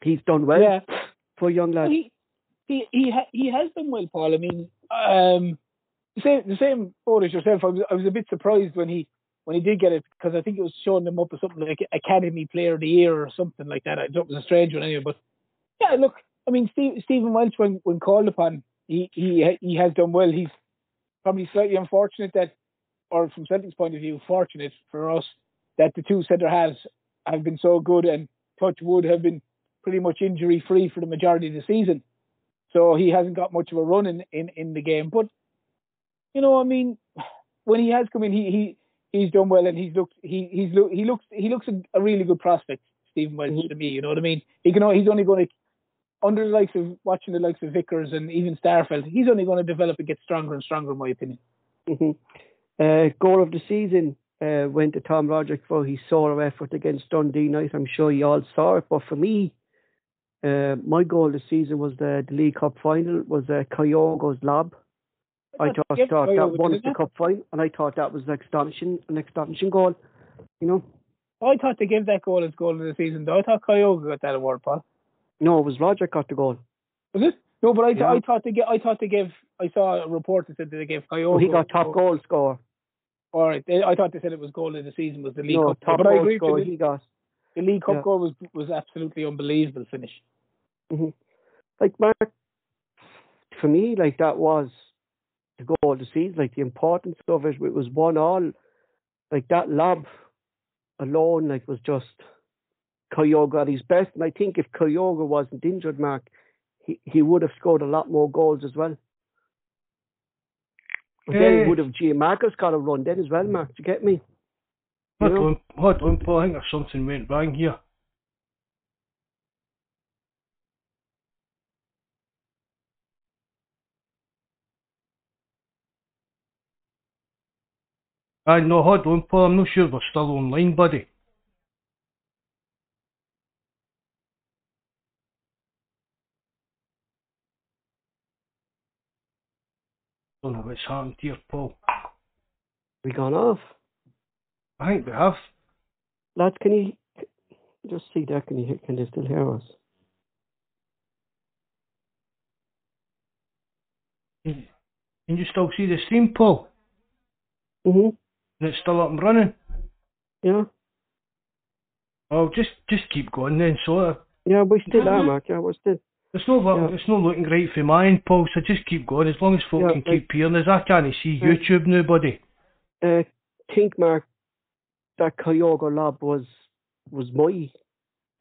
he's done well Yeah. for a young lad. he he he ha- he has done well, Paul. I mean, um, the same the same boat as yourself. I was I was a bit surprised when he when he did get it because I think it was showing him up as something like Academy Player of the Year or something like that. I it was a strange one anyway. But yeah, look, I mean, Steve, Stephen Welsh when when called upon, he he he has done well. He's probably slightly unfortunate that, or from Celtic's point of view, fortunate for us that the two centre halves have been so good and touch wood have been pretty much injury free for the majority of the season. So he hasn't got much of a run in, in, in the game. But you know, I mean, when he has come in, he he he's done well, and he's looked he he's look he looks he looks a, a really good prospect, Stephen Welsh Mhm. to me. You know what I mean? He can he's only going to under the likes of watching the likes of Vickers and even Starfelt, he's only going to develop and get stronger and stronger, in my opinion. hmm Uh, goal of the season uh, went to Tom Rogic for his solo effort against Dundee United. I'm sure you all saw it, but for me, uh, my goal this season was the, the League Cup final. Was uh, Kyogo's lob. I just thought that it, the cup final, and I thought that was an astonishing, an astonishing goal. You know, I thought they gave that goal as goal of the season, though. I thought Kyogo got that award, Paul. no, it was Rogic got the goal. Was it? No, but I, th- Yeah. I thought they get, I thought they gave. I saw a report that said that they gave Kyogo. Oh, he got top goal scorer. All right, they, I thought they said it was goal of the season was the League No, Cup. top but I agree with scorer he got. The, League Cup Yeah. goal was was absolutely unbelievable finish. Mm-hmm. like Mark, for me, like that was the goal of the season. Like the importance of it, it was one all. Like that lob alone, like was just Kyogo at his best. And I think if Kyogo wasn't injured, Mark, he he would have scored a lot more goals as well. But then Eh. would have Giakoumakis got a run then as well, Mark. Do you get me? Hold You know? on, hold on, Paul, I think there's something went wrong here. I no, hold on, Paul, I'm not sure we're still online, buddy. Don't know what's happened here, Paul. We gone off. I think we have. Lads, can you just see that? Can you can they still hear us? Can can you still see the stream, Paul? Mhm. And it's still up and running? Yeah. Oh, just just keep going then, sort of. Yeah, we still are. Mark. Yeah, we're still. It's not look, Yeah. it's not looking great for mine, Paul. So just keep going. As long as folk Yeah, can keep hearing us, I can't see. YouTube now, buddy. uh, think, Mark, that Kyogo Lab was was my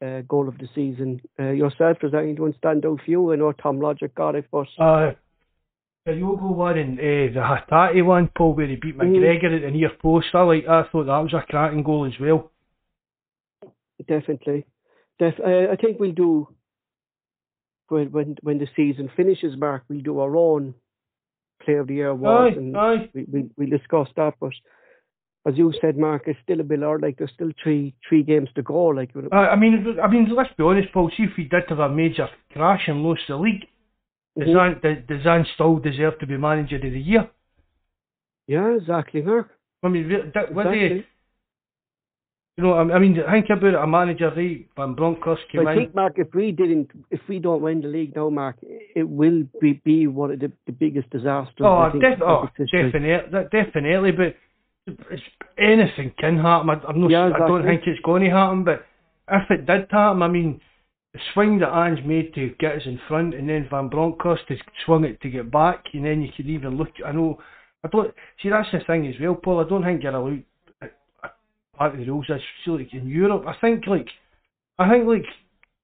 uh, goal of the season. Uh, yourself, does anyone stand out for you? I know Tom Rogic got it, but Uh, the Yogo one and uh, the Hatate one, Paul, where he beat. McGregor at the near post. I like. I thought that was a cracking goal as well. definitely, def- uh, I think we'll do when when when the season finishes, Mark. We'll do our own Player of the Year Aye, awards, and aye. we we we discuss that. But as you said, Mark, it's still a bit hard. Like there's still three three games to go. Like Uh, I mean, I mean, let's be honest, Paul. See if we did have a major crash and lost the league, does, Mhm. Zan, does, does Zan still deserve to be manager of the year? yeah, exactly, Mark. I mean, that- what do you, Exactly. you know, I mean, think about it, a manager, right? Van Bronckhorst came I in. think, Mark, if we didn't, if we don't win the league now, Mark, it will be, be one of the, the biggest disasters. Oh, def- oh definitely, definitely. But it's, anything can happen. I, I'm not, Yeah, I don't think it's going to happen. But if it did happen, I mean, the swing that Ange made to get us in front, and then Van Bronckhorst has swung it to get back, and then you could even look. I know. I don't see that's the thing as well, Paul. I don't think you're allowed. uh, uh, Part of the rules is so like in Europe. I think like I think like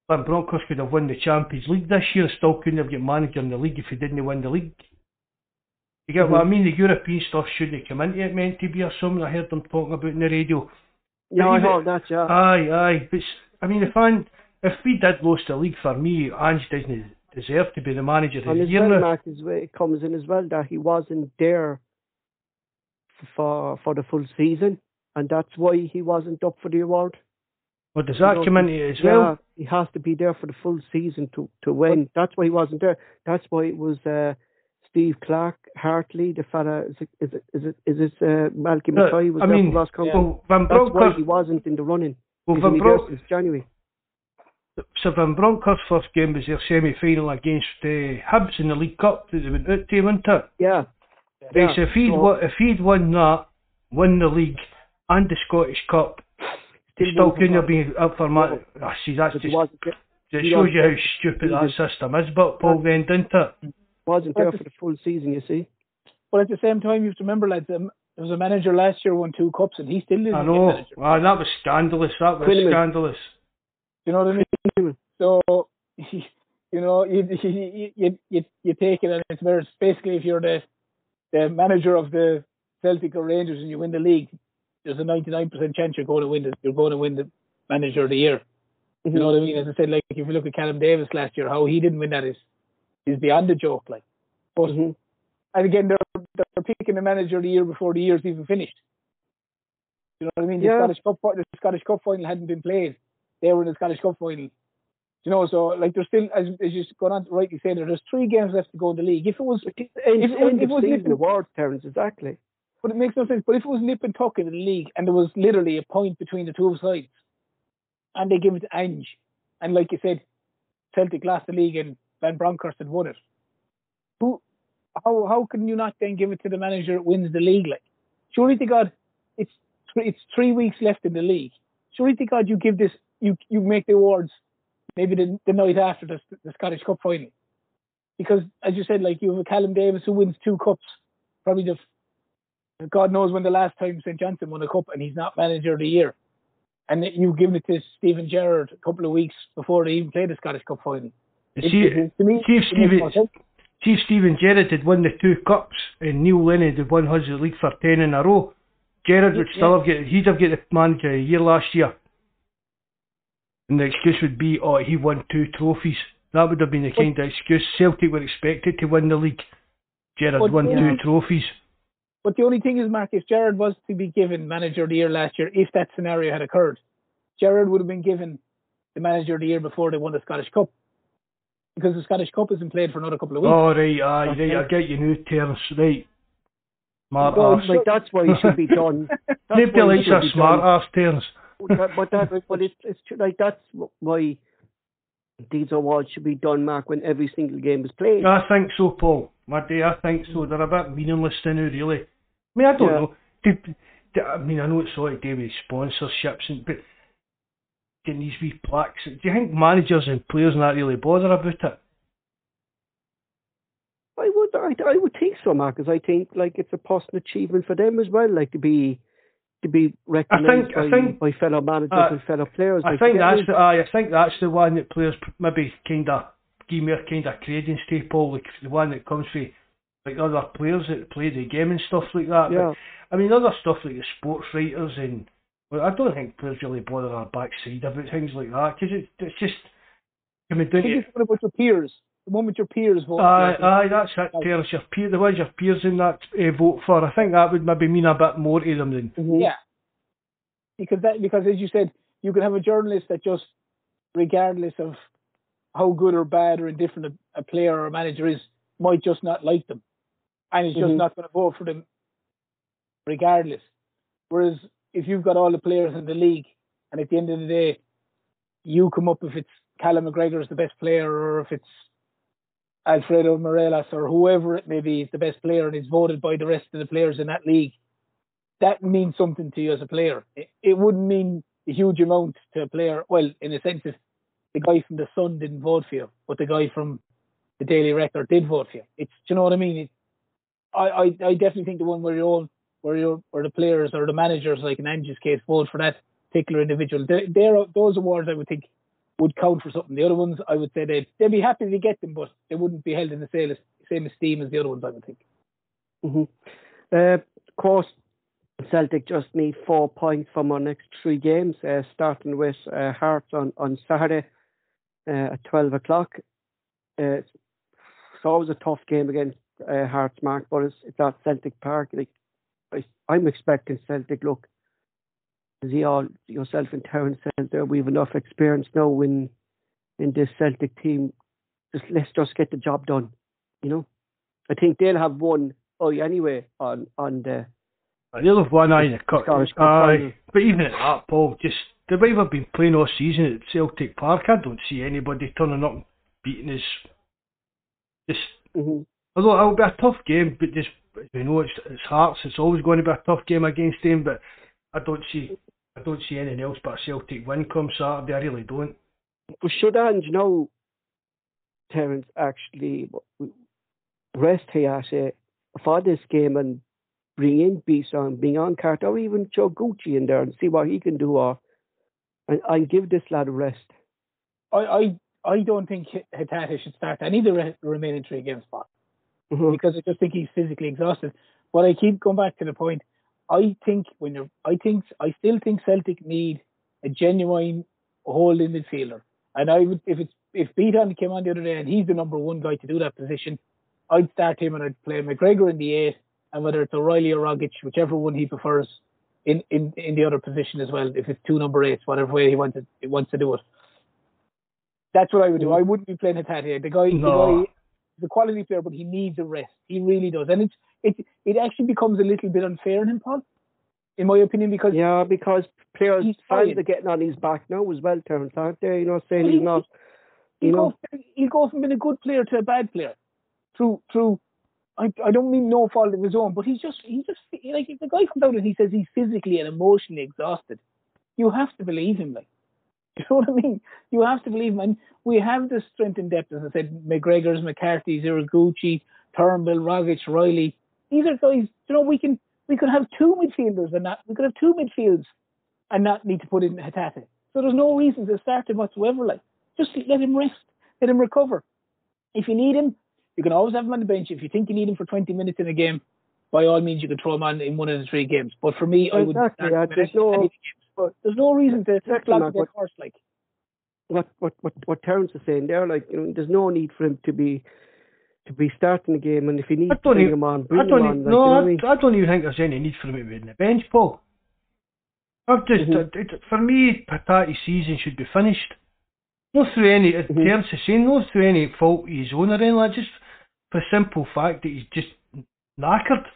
Van Bronckhorst could have won the Champions League this year, still couldn't have got manager in the league if he didn't win the league. You get what I Mhm. mean? The European stuff shouldn't come into it meant to be or something. I heard them talking about in the radio. Yeah, I even- heard that. Yeah. Aye, aye. But I mean, if An- if we did lose the league for me, Ange doesn't deserve to be the manager of and the year well, now. As well, it comes in as well that he wasn't there for for the full season, and that's why he wasn't up for the award. Or does that know, come into it as yeah, well? he has to be there for the full season to to win. That's why he wasn't there. That's why it was uh, Steve Clark, Hartley, the fella. Is it is it is it, is it uh, Malcolm Mackay was I there mean, Ross County. Well, Van That's why he wasn't in the running. well, He's Van Bronk, since January. So Van Bronckhorst's first game was their semi-final against uh, Hibs in the League Cup that they went out to, wasn't it? Yeah. Right, so if he'd, so- won, if he'd won that, won the league and the Scottish Cup, he Still still won for couldn't have been up for man. No. Ah, see, that's But just he wasn't there, it shows you how stupid that system is. But Paul then didn't it? wasn't there for the full season. You see. But at the same time, you have to remember, lads, um, there was a manager last year who won two cups, and he still didn't I get know. manager. Ah, that was scandalous. That was Quinlan. scandalous. You know what I mean? So, you know, you you you you, you take it and it's very basically if you're the the manager of the Celtic or Rangers and you win the league, there's a 99% chance you're going to win the you're going to win the manager of the year. You know what I mean? As I said, like if you look at Callum Davis last year, how he didn't win that is is beyond a joke. Like, but Mhm. and again, they're they're picking the manager of the year before the year's even finished. You know what I mean? The Yeah. Scottish Cup the Scottish Cup final hadn't been played. They were in the Scottish Cup final. You know, so like there's still as as you gone on to rightly say there, there's three games left to go in the league. If it was it's end, If it- end if it was season Nippon- awards, Terence, exactly. but it makes no sense. But if it was nip and tuck in the league and there was literally a point between the two sides and they give it to Ange and like you said, Celtic lost the league and Van Bronckhorst had won it. Who how how can you not then give it to the manager that wins the league like? Surely to God it's three, it's three weeks left in the league. Surely to God you give this you you make the awards maybe the, the night after the, the Scottish Cup final. Because as you said, like you have a Callum Davis who wins two cups, probably the God knows when the last time St. Johnstone won a cup and he's not manager of the year. And you've given it to Steven Gerrard a couple of weeks before they even played the Scottish Cup final. You It- see, it- to me, see if it makes more Stephen, if Steven Gerrard had won the two cups and Neil Lennon had won his league for ten in a row. Gerrard would still have get he'd have get the manager of the year last year. And the excuse would be, oh, he won two trophies. That would have been the kind of excuse Celtic were expected to win the league. Gerrard But won the two trophies. But the only thing is, Mark, if Gerrard was to be given manager of the year last year, if that scenario had occurred, Gerrard would have been given the manager of the year before they won the Scottish Cup. Because the Scottish Cup isn't played for another couple of weeks. Oh right, aye, right, I get you new Terence, right. Smart Well, arse. like that's why it should be done. Why it likes should smart done. arse, Terence. But, but that, but it's it's like that's why these awards should be done, Mark, when every single game is played. I think so, Paul. My day, I think so. They're a bit meaningless to now, really. I mean, I don't Yeah. know. Do, do- I mean, I know it's all to do with sponsorships, and, but getting these wee plaques. Do you think managers and players not really bother about it? I would, I, I would think so, Mark, because I think like it's a personal achievement for them as well, like to be to be recognised think- I by, think- by fellow managers uh, and fellow players. I like, think that's the, I think that's the one that players maybe kind of give me a kind of credence to, Paul. Like the one that comes from like other players that play the game and stuff like that. But yeah. I mean, other stuff like the sports writers and well, I don't think players really bother our backside about things like that because it, it's just I think to. it's what about your peers. The moment your peers vote, Aye, aye, that's it, Terence. Your peer, the ones your peers in that uh, vote for, I think that would maybe mean a bit more to them than. Mhm. Yeah. Because that because as you said, you can have a journalist that just regardless of how good or bad or indifferent a, a player or a manager is, might just not like them. And is just Mhm. not going to vote for them regardless. Whereas if you've got all the players in the league and at the end of the day you come up if it's Callum McGregor is the best player or if it's Alfredo Morelos or whoever it may be is the best player and is voted by the rest of the players in that league, that means something to you as a player. It, it wouldn't mean a huge amount to a player. Well, in a sense, if the guy from the Sun didn't vote for you, but the guy from the Daily Record did vote for you, it's do you know what I mean? It, I, I I definitely think the one where you're all, where you're where the players or the managers, like in Ange's case, vote for that particular individual. They, they're those awards I would think would count for something. The other ones, I would say they'd, they'd be happy to get them, but they wouldn't be held in the same, same esteem as the other ones, I would think. Mm-hmm. Uh, of course, Celtic just need four points from our next three games, uh, starting with uh, Hearts on, on Saturday uh, at 12 o'clock. Uh, it's always a tough game against uh, Hearts, Mark, but it's, it's at Celtic Park. Like, I'm expecting Celtic, look, as you all, yourself and Terence said there, we have enough experience now in, in this Celtic team. Just let's just get the job done, you know. I think they'll have one oh anyway on on the They'll have one eye in the cup. Aye, but even at that, Paul, just the way we've been playing all season at Celtic Park, I don't see anybody turning up and beating us. Just Mhm. although it'll be a tough game, but just you know, it's it's Hearts. It's always going to be a tough game against them. But I don't see I don't see anything else but a Celtic win come Saturday. I really don't. But should Ange know, Terence, actually rest Hatate for this game and bring in Bitton, bring on Carter, or even Joe Gucci in there and see what he can do, or and, and give this lad a rest. I, I, I don't think Hatate should start any of the re- remaining three games, Bob, Mhm. because I just think he's physically exhausted. But I keep going back to the point. I think when you're, I think, I still think Celtic need a genuine holding midfielder. And I would, if it's, if Bitton came on the other day and he's the number one guy to do that position, I'd start him and I'd play McGregor in the eight, and whether it's O'Riley or Rogic, whichever one he prefers, in, in, in the other position as well. If it's two number eights, whatever way he wants to, he wants to do it. That's what I would do. I wouldn't be playing Hatate. The guy, No. the guy, is a quality player, but he needs a rest. He really does, and it's it it actually becomes a little bit unfair on him, Paul, in my opinion, because Yeah, because players, fans are getting on his back now as well, Terence, aren't they? You know, saying Well, he's not, he you know. goes he goes from being a good player to a bad player through through. I, I don't mean no fault of his own, but he's just he's just like if the guy comes out and he says he's physically and emotionally exhausted, you have to believe him. Like, you know what I mean? You have to believe him, and we have the strength and depth. As I said, McGregor's, McCarthy's, Ideguchi, Turnbull, Rogic, Riley. These are guys. You know, we can we could have two midfielders and not we could have two midfields and not need to put in Hatate. So there's no reason to start him whatsoever. Like, just let him rest, let him recover. If you need him, you can always have him on the bench. If you think you need him for 20 minutes in a game, by all means, you can throw him on in one of the three games. But for me, I would Exactly, yeah, there's no- any of games. But there's no reason to Exactly, flog the horse like. what what what what Terence is saying there, like you know, there's no need for him to be to be starting the game, and if you need I to bring even- him on, I bring him don't. on. even, Like, no, you know I, I mean? I don't even think there's any need for him to be in the bench, Paul. I've just Mhm. it, it- for me, Hatate's season should be finished. Not through any, Mhm. Terence is saying, not through any fault of his own or anything. Like just for the simple fact that he's just knackered.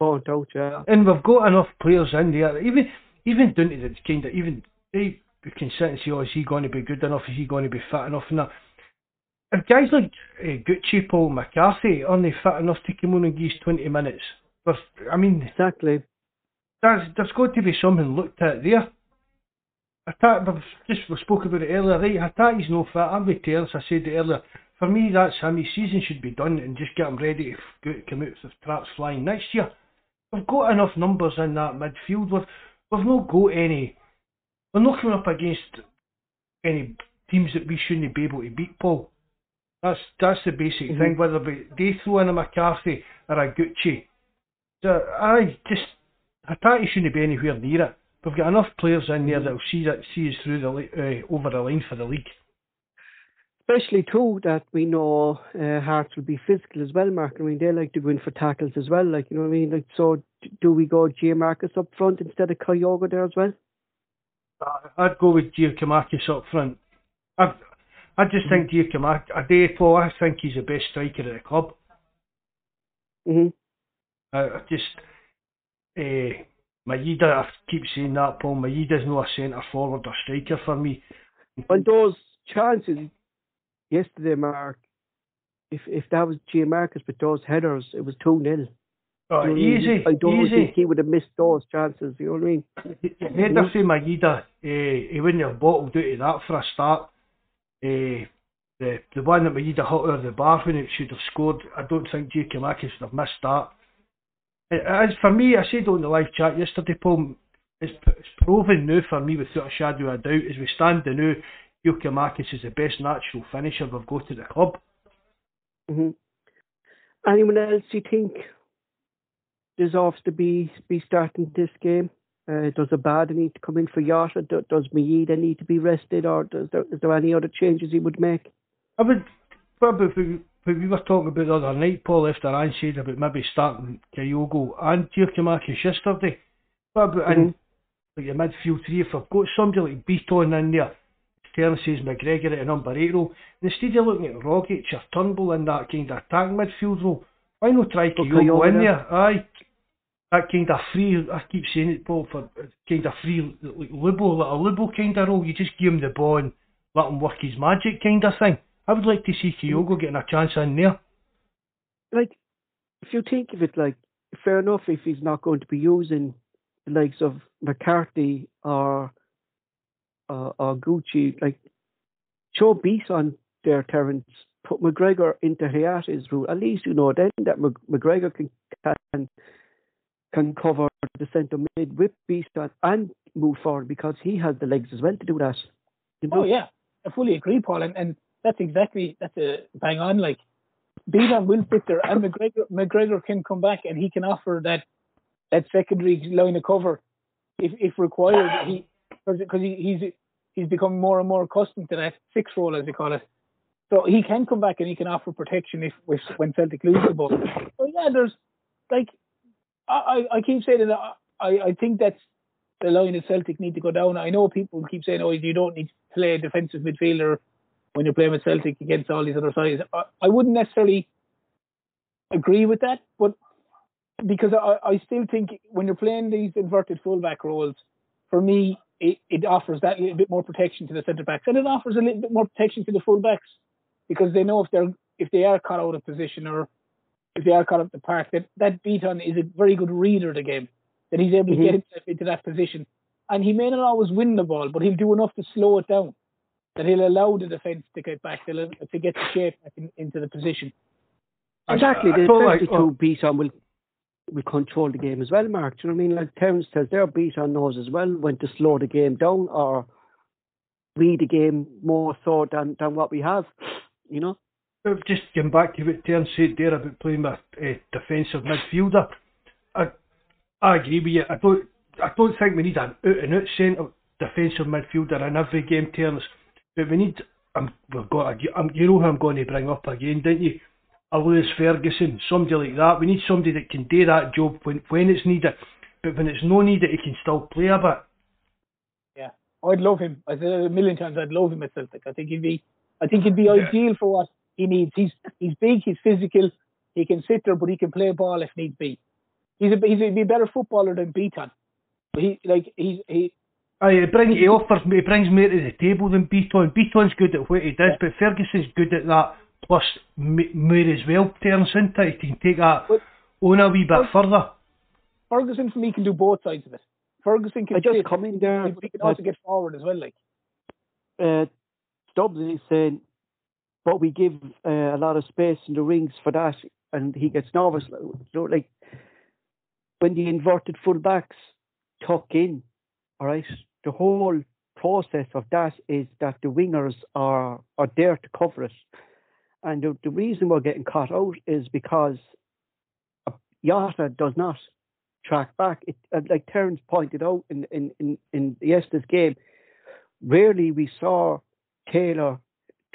Oh, don't yeah. And we've got enough players in there, even even down to the kind of even they we can sit and say, oh, is he going to be good enough? Is he going to be fit enough? And that. If guys like uh, Gucci, Paul McCarthy aren't they fit enough to come on and give us twenty minutes? There's, I mean, Exactly. there's there's got to be something looked at there. Attack, just we spoke about it earlier, right? Hatate's no fit. I'm with Terence. I said it earlier. For me, that's him. His season should be done and just get him ready to go, come out with traps flying next year. We've got enough numbers in that midfield. We've we've not got any. We're not coming up against any teams that we shouldn't be able to beat. Paul. That's that's the basic Mhm. thing. Whether we, they throw in a McCarthy or a Gucci, so I just Hatate shouldn't be anywhere near it. We've got enough players in there that'll see that see us through the uh, over the line for the league. Especially too that we know uh, Hearts will be physical as well, Mark. I mean, they like to go in for tackles as well. Like you know what I mean. Like so, do we go Giakoumakis up front instead of Kyogo there as well? I'd go with Giakoumakis up front. I I just think Giakoumakis, a day Paul, I think he's the best striker at the club. hmm I, I just, uh, Maeda, I keep saying that, Paul, Maeda's not a centre forward or striker for me. Well, those chances yesterday, Mark. If if that was Giakoumakis with those headers, it was two 0 Oh, easy, I don't easy. think he would have missed those chances. You know what I mean? Header say Maeda, uh, he wouldn't have bottled out of that for a start. Uh, the the one that Maeda hit out of the bar when it should have scored, I don't think Giakoumakis would have missed that. As for me, I said on the live chat yesterday, Paul, it's, it's proven now for me without a shadow of a doubt, as we stand now, Giakoumakis is the best natural finisher we've got at the club. hmm Anyone else you think deserves to be be starting this game? Uh, does Abada need to come in for Jota? Do, does Maeda need to be rested, or does there, is there any other changes he would make? I would probably if we, if we were talking about the other night, Paul, after I said about maybe starting Kyogo and Giakoumakis yesterday. What about in like your midfield three, if I've got somebody like Bitton in there, Stern says McGregor at number eight role, instead of looking at Rogic or Turnbull in that kind of attack midfield role, why not try Kyogo in there. there? Aye. That kind of free, I keep saying it, Paul, for kind of free, like like a Lubo kind of role. You just give him the ball and let him work his magic kind of thing. I would like to see Kyogo getting a chance in there. Like, if you think of it, like, fair enough if he's not going to be using the likes of McCarthy or uh, or Gucci, like, show Beast on their Terence. Put McGregor into Hatate's role. At least you know then that McGregor can can can cover the centre mid with Bitton and move forward because he has the legs as well to do that. You know? Oh yeah, I fully agree, Paul, and, and that's exactly that's a bang on. Like Bevan will sit there, and McGregor McGregor can come back and he can offer that that secondary line of cover if if required. He because he, he's he's become more and more accustomed to that six role as they call it. So he can come back and he can offer protection if, if when Celtic lose the ball. So yeah, there's like I, I keep saying that I I think that's the line that Celtic need to go down. I know people keep saying, oh, you don't need to play a defensive midfielder when you're playing with Celtic against all these other sides. I, I wouldn't necessarily agree with that, but because I, I still think when you're playing these inverted fullback roles, for me, it, it offers that little bit more protection to the centre backs, and it offers a little bit more protection to the fullbacks because they know if they're if they are caught out of position or if they are caught up the park, that that Bitton is a very good reader of the game, that he's able to Mhm. get himself into that position, and he may not always win the ball, but he'll do enough to slow it down, that he'll allow the defence to get back to, to get the shape back in, into the position. Exactly. I The feel like- 32 Bitton will will control the game as well, Mark. Do you know what I mean? Like Terence says, their Bitton knows as well when to slow the game down or read the game more so than, than what we have. You know? Just getting back to what Terence said there about playing with a defensive midfielder. I, I agree with you. I don't, I don't think we need an out and out centre defensive midfielder in every game, Terence. But we need. Um, we've got. A, um, you know who I'm going to bring up again, didn't you? A Lewis Ferguson, somebody like that. We need somebody that can do that job when when it's needed. But when it's no needed, he can still play a bit. Yeah, I'd love him. I said a million times. I'd love him at Celtic. I think he'd be. I think he'd be Yeah. ideal for what he needs. He's he's big. He's physical. He can sit there, but he can play ball if need be. He's a he's a, he'd be a better footballer than Bitton. But he like he's he Aye, he, bring, he offers, he brings more to the table than Bitton. Bitton's good at what he does, Yeah. but Ferguson's good at that, plus m- more as well, Terence, isn't it? He can take that But- on a wee bit but- further. Ferguson for me can do both sides of it. Ferguson can I just sit, come in there. but he can also get forward as well. Like uh, Stubbs is saying, but we give uh, a lot of space in the rings for that, and he gets nervous. Know, like when the inverted fullbacks tuck in, all right, the whole process of that is that the wingers are are there to cover it, and the, the reason we're getting caught out is because Jota does not track back. It, uh, like Terence pointed out in in in, in yesterday's game rarely we saw Taylor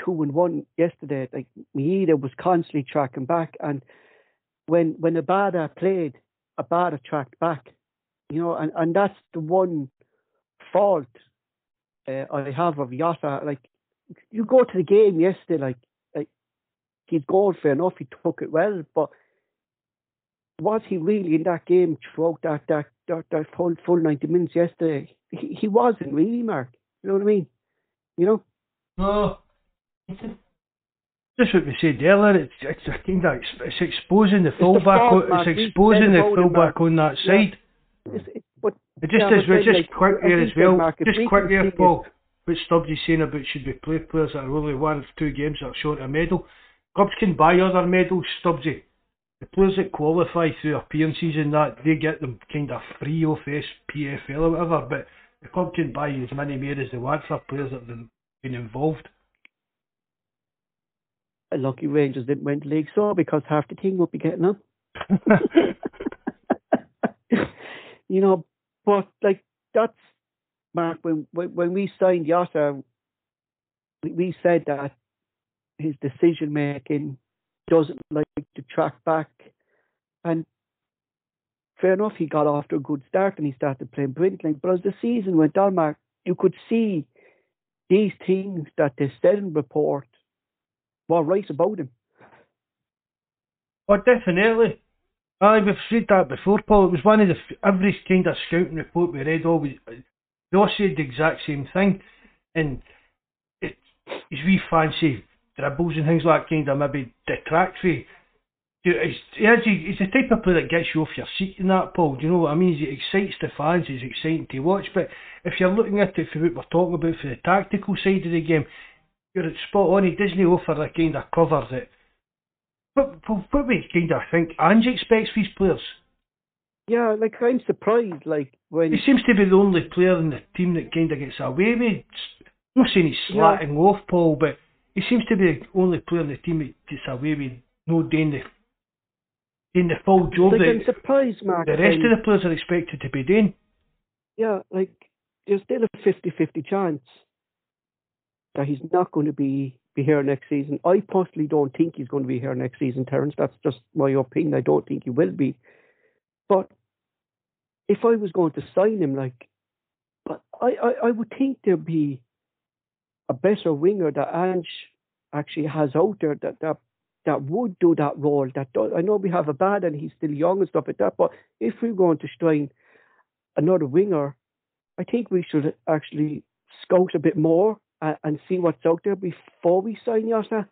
two and one yesterday. Like Maeda was constantly tracking back, and when when Abada played, Abada tracked back. You know, and, and that's the one fault uh, I have of Jota. Like you go to the game yesterday, like like he's goal fair enough, he took it well, but was he really in that game throughout that that that, that full full ninety minutes yesterday? He, he wasn't really, Mark. You know what I mean? You know? No. Just what we said earlier, it's, it's a kind of, it's exposing the fullback, on- it's exposing the fullback on that side. It's, it, but It just Yeah, is, it's then, just like, quick there as well. Mark, just quick there, Paul. What Stubbsy's saying about should be play players that are only one or two games that are short a medal. Clubs can buy other medals, Stubbsy. The players that qualify through appearances and that, they get them kind of free off SPFL or whatever, but the club can buy as many more as they want for players that have been involved. Lucky Rangers didn't win the league so because half the team would be getting up. you know, but like that's Mark when when, we signed Jota, we, we said that his decision making doesn't like to track back, and fair enough, he got off to a good start and he started playing brilliantly. But as the season went on, Mark, you could see these things that they said in report were right about him. Oh, definitely. Aye, we've said that before, Paul. It was one of the every kind of scouting report we read. Always they all said the exact same thing, and it, his wee fancy dribbles and things like kind of maybe detract for He's, he's the type of player that gets you off your seat in that, Paul. Do you know what I mean? He excites the fans, he's exciting to watch. But if you're looking at it for what we're talking about for the tactical side of the game, you're spot on. He doesn't offer the kind of cover that. What, what we kind of think Ange expects his players. Yeah, like I'm surprised. Like when he seems to be the only player in the team that kind of gets away with. I'm not saying he's slacking yeah. off, Paul, but he seems to be the only player in the team that gets away with no doing the in the full job like, that I'm surprised, Mark, the rest of the players are expected to be doing. Yeah, like there's still a 50-50 chance that he's not going to be be here next season. I personally don't think he's going to be here next season, Terence. That's just my opinion. I don't think he will be. But if I was going to sign him, like, but I, I, I would think there'd be a better winger that Ange actually has out there that, that that would do that role. That does, I know we have a bad and he's still young and stuff like that, but if we're going to sign another winger, I think we should actually scout a bit more and, and see what's out there before we sign Jota.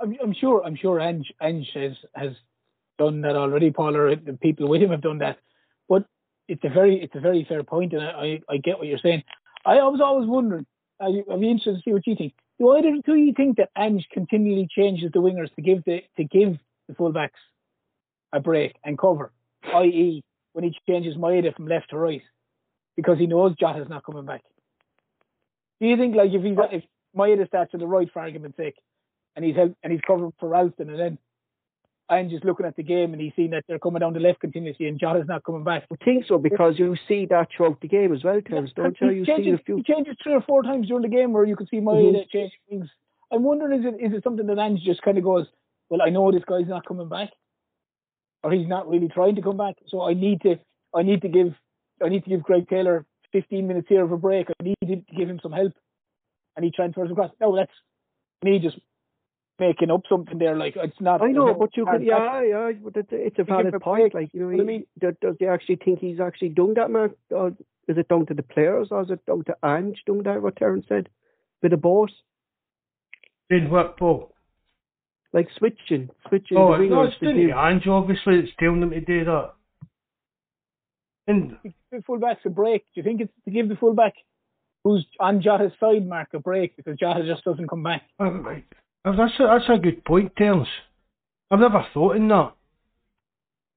I'm, I'm sure. I'm sure Ange, Ange has has done that already. Paul or the people with him have done that. But it's a very it's a very fair point, and I I, get what you're saying. I was always wondering. I'd be interested to see what you think. Do either do you think that Ange continually changes the wingers to give the to give the fullbacks a break and cover, i.e., when he changes Maeda from left to right, because he knows Jota's not coming back? Do you think like if he's if Maeda starts to the right for argument's sake, and he's help, and he's covered for Ralston, and then I'm just looking at the game and he's seen that they're coming down the left continuously and Jota's not coming back. I think so because you see that throughout the game as well, Terence, don't you? You changes, see a few. He changes three or four times during the game where you can see Maeda mm-hmm. change things. I'm wondering is it is it something that Ange just kind of goes, well, I know this guy's not coming back, or he's not really trying to come back, so I need to I need to give I need to give Greg Taylor 15 minutes here of a break. I need to give him some help, and he transfers across. No, that's me just making up something there. Like it's not. I know, but you could, yeah, yeah, but it's, it's a valid point. Like you know, he, I mean, does, does he actually think he's actually done that, Mark? Or is it down to the players, or is it down to Ange doing that? What Terence said, with the boss. In what, Paul? Like switching, switching. Oh, the no, it's doing Ange. Obviously, it's telling them to do that. And give fullbacks a break. Do you think it's to give the fullback who's on Jota's side, Mark, a break because Jota just doesn't come back? Um, that's a, that's a good point, Terence. I've never thought in that.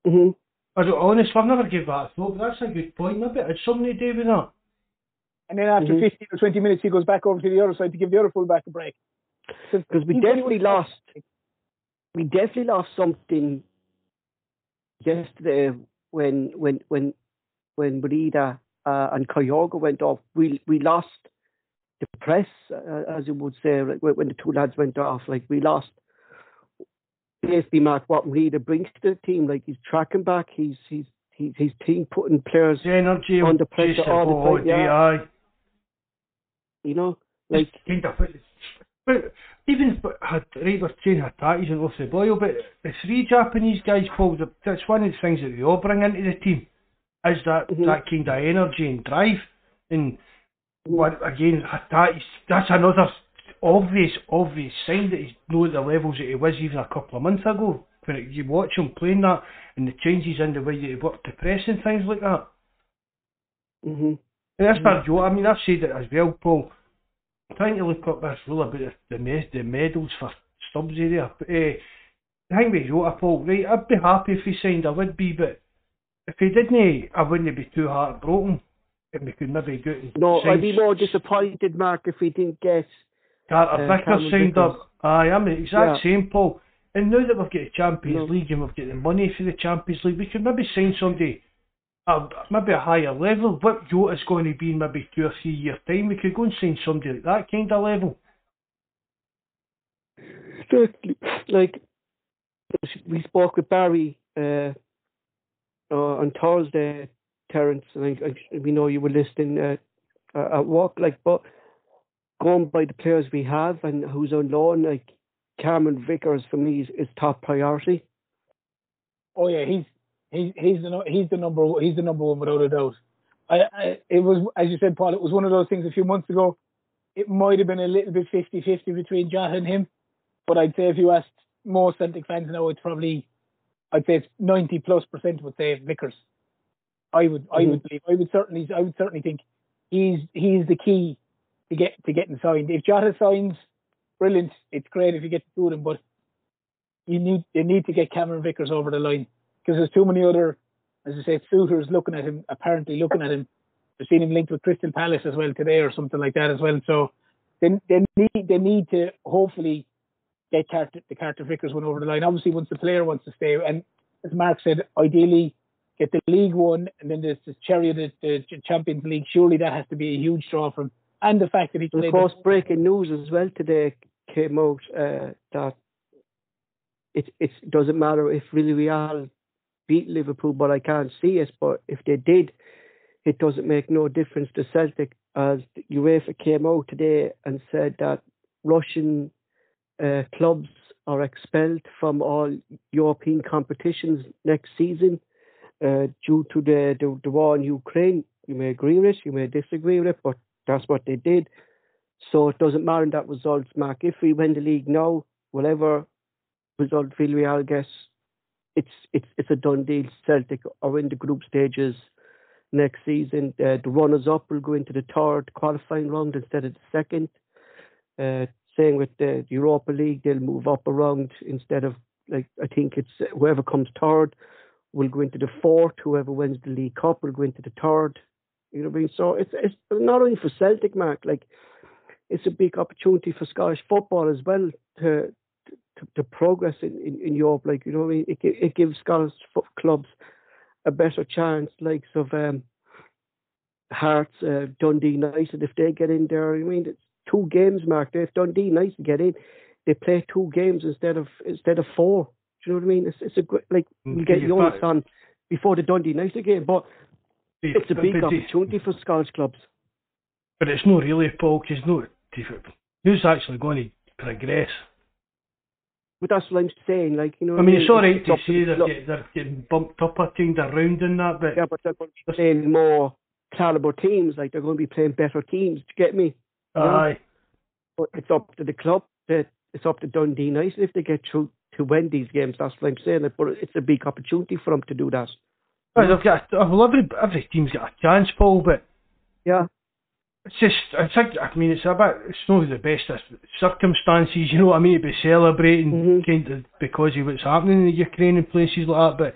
Mm-hmm. I don't, honestly, I've never given that a thought, but that's a good point. Maybe it's something to do with that. And then after mm-hmm. 15 or 20 minutes, he goes back over to the other side to give the other fullback a break. Because we definitely lost, we definitely lost something yesterday when when when when Maeda uh, and Kyogo went off. We we lost the press, uh, as you would say, like when the two lads went off, like we lost basically Mark what Maeda brings to the team. Like he's tracking back, he's he's he's his team putting players on the energy under pressure all the time. Yeah. You know, like but even had Raider saying Hatate's and off the boil, but the three Japanese guys, Paul, that's one of the things that they all bring into the team, is that mm-hmm. that kind of energy and drive and what again, that is, that's another obvious, obvious sign that he's not at the levels that he was even a couple of months ago. When it, you watch him playing that and the changes in the way that he worked the press and things like that. Mm-hmm. And that's mm-hmm. Joe. I mean, I've said it as well, Paul. I'm trying to look up this rule about the the, med- the medals for Stubbs area. But, uh, the thing with Jota, Paul, right, I'd be happy if he signed, I would be, but if he didn't, I wouldn't be too heartbroken and we could maybe get. No, I'd be more disappointed, Mark, if we didn't get. Carter uh, Vickers signed Vickers. up. Aye, I'm the exact Yeah. same, Paul. And now that we've got the Champions No. League and we've got the money for the Champions League, we could maybe sign somebody uh, maybe a higher level. What Jota's going to be in maybe two or three years' time, we could go and sign somebody like that kind of level. Like we spoke with Barry uh, on Thursday, Terence, and I, I, we know you were listening uh, uh, at work. Like, but going by the players we have and who's on loan, like Cameron Vickers for me is, is top priority. Oh yeah, he's he's he's the he's the number he's the number one without a doubt. I, I it was as you said, Paul. It was one of those things a few months ago. It might have been a little bit 50-50 between Jota and him, but I'd say if you asked most Celtic fans now, it's probably I'd say it's ninety plus percent would say Vickers. I would I would mm-hmm. believe I would certainly I would certainly think he's he's the key to get to getting signed. If Jota signs, brilliant. It's great if you get to do them, but you need you need to get Cameron Vickers over the line because there's too many other, as I say, suitors looking at him, apparently looking at him. I've seen him linked with Crystal Palace as well today or something like that as well. So they they need they need to hopefully get Carter, the Carter Vickers one over the line. Obviously, once the player wants to stay, and as Mark said, ideally get the league one and then there's the cherry of the, the Champions League. Surely that has to be a huge draw from, him. and the fact that he of course, breaking news as well today came out uh, that it it doesn't matter if really we Villarreal beat Liverpool, but I can't see it. But if they did, it doesn't make no difference to Celtic, as UEFA came out today and said that Russian uh, clubs are expelled from all European competitions next season uh, due to the, the the war in Ukraine. You may agree with it, you may disagree with it, but that's what they did. So it doesn't matter in that results, Mark. If we win the league now, whatever result Villarreal gets, it's it's it's a done deal. Celtic are in the group stages next season. Uh, the runners up will go into the third qualifying round instead of the second. Uh, same with the Europa League, they'll move up around instead of like I think it's whoever comes third will go into the fourth. Whoever wins the League Cup will go into the third. You know what I mean? So it's it's not only for Celtic, Mark. Like it's a big opportunity for Scottish football as well to to, to progress in, in, in Europe. Like you know, what I mean, it it gives Scottish clubs a better chance, likes of um, Hearts, uh, Dundee United, if they get in there. I mean, it's two games, Mark. If Dundee United get in, they play two games instead of instead of four. Do you know what I mean? It's it's a great like mm, we get Yeah, yours but- on before the Dundee nice game, but it's a big opportunity for Scottish clubs. But it's not really, Paul, because no, who's actually going to progress? But that's what I'm saying. Like you know, I mean, it's all right to say they're, get, they're getting bumped up a kind of round in that, but Yeah, but they're going to be playing more caliber teams. Like they're going to be playing better teams. Do you get me? Aye. But it's up to the club. That it's up to Dundee United if they get through to win these games. That's what I'm saying. But it's a big opportunity for them to do that. Well, they've got, well, every, every team's got a chance, Paul, but Yeah, it's just, I think, I mean, it's about it's not the best of circumstances, you know what I mean, to be celebrating Mhm. kind of because of what's happening in the Ukraine and places like that, but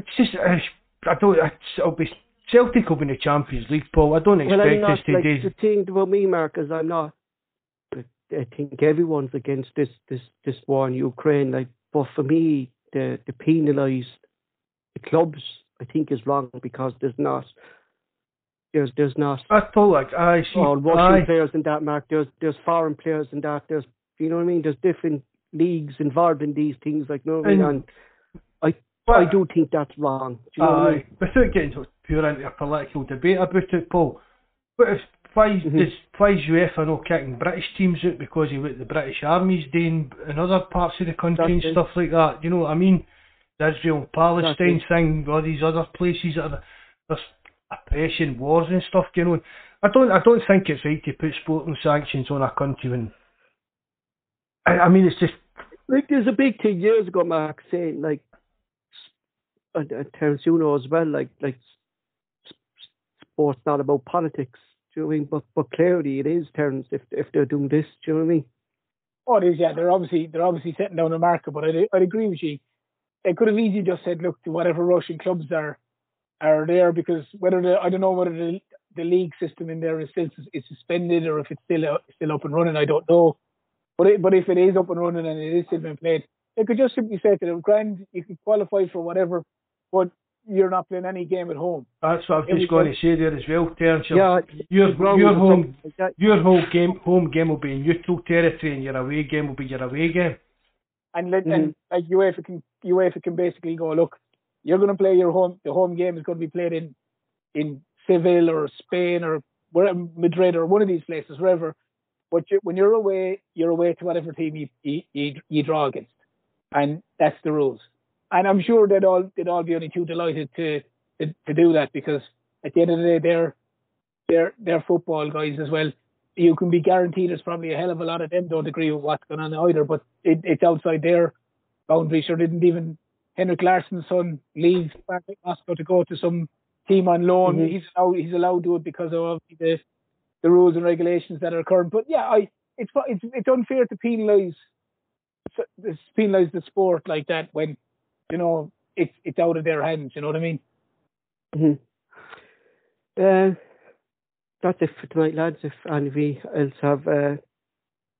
it's just, I, I don't, it's, it'll be, Celtic will be in the Champions League, Paul. I don't well, I'm expect not like the thing about me, Mark, is I'm not. I think everyone's against this this this war in Ukraine. Like, but for me, the the penalise the clubs, I think, is wrong because there's not. There's there's not I thought like, I see, or Russian aye, players in that mark. There's there's foreign players in that. There's you know what I mean. There's different leagues involved in these things. Like you know what I mean. And- I but- I do think that's wrong. Do you know what I mean? Without getting pure into a political debate about it, Paul. But if why Mhm. does why is UEFA not kicking British teams out because of what the British Army's doing in other parts of the country and Exactly. stuff like that? You know what I mean? The Israel Palestine thing, all these other places that are there's oppression, wars and stuff going on. I don't I don't think it's right to put sporting sanctions on a country when I, I mean it's just Like there's a big thing years ago, Mark, saying eh, like, and, and uh, uh, Terence, you know as well, like like sports not about politics. Do you know I mean? But but clearly it is, Terence. If if they're doing this, do you know what I mean? Oh, it is. Yeah, they're obviously they're obviously setting down a marker. But I'd, I'd agree with you. They could have easily just said, look, to whatever Russian clubs are are there because whether the I don't know whether the the league system in there is still is suspended or if it's still uh, still up and running. I don't know. But it, but if it is up and running and it is still being played, they could just simply say to them, "Grand, you can qualify for whatever, but you're not playing any game at home." That's what I've just going to say there as well, Terence. Yeah, your wrong your home like your whole game home game will be in neutral territory, and your away game will be your away game. And let, Mhm. and like UEFA can UEFA can basically go, look, you're going to play your home. The home game is going to be played in in Seville or Spain or wherever Madrid or one of these places, wherever. But you, when you're away, you're away to whatever team you, you you you draw against, and that's the rules. And I'm sure they'd all they'd all be only too delighted to to, to do that because at the end of the day, they're they're they're football guys as well. You can be guaranteed there's probably a hell of a lot of them don't agree with what's going on either, but it, it's outside their boundary. Sure, didn't even Henrik Larsson's son leave Moscow to go to some team on loan. Mhm. He's allowed, he's allowed to do it because of the the rules and regulations that are current. But yeah, I it's it's it's unfair to penalise penalise the sport like that when you know it's it's out of their hands. You know what I mean? Mhm. Uh, that's it for tonight, lads. If any of you else have uh,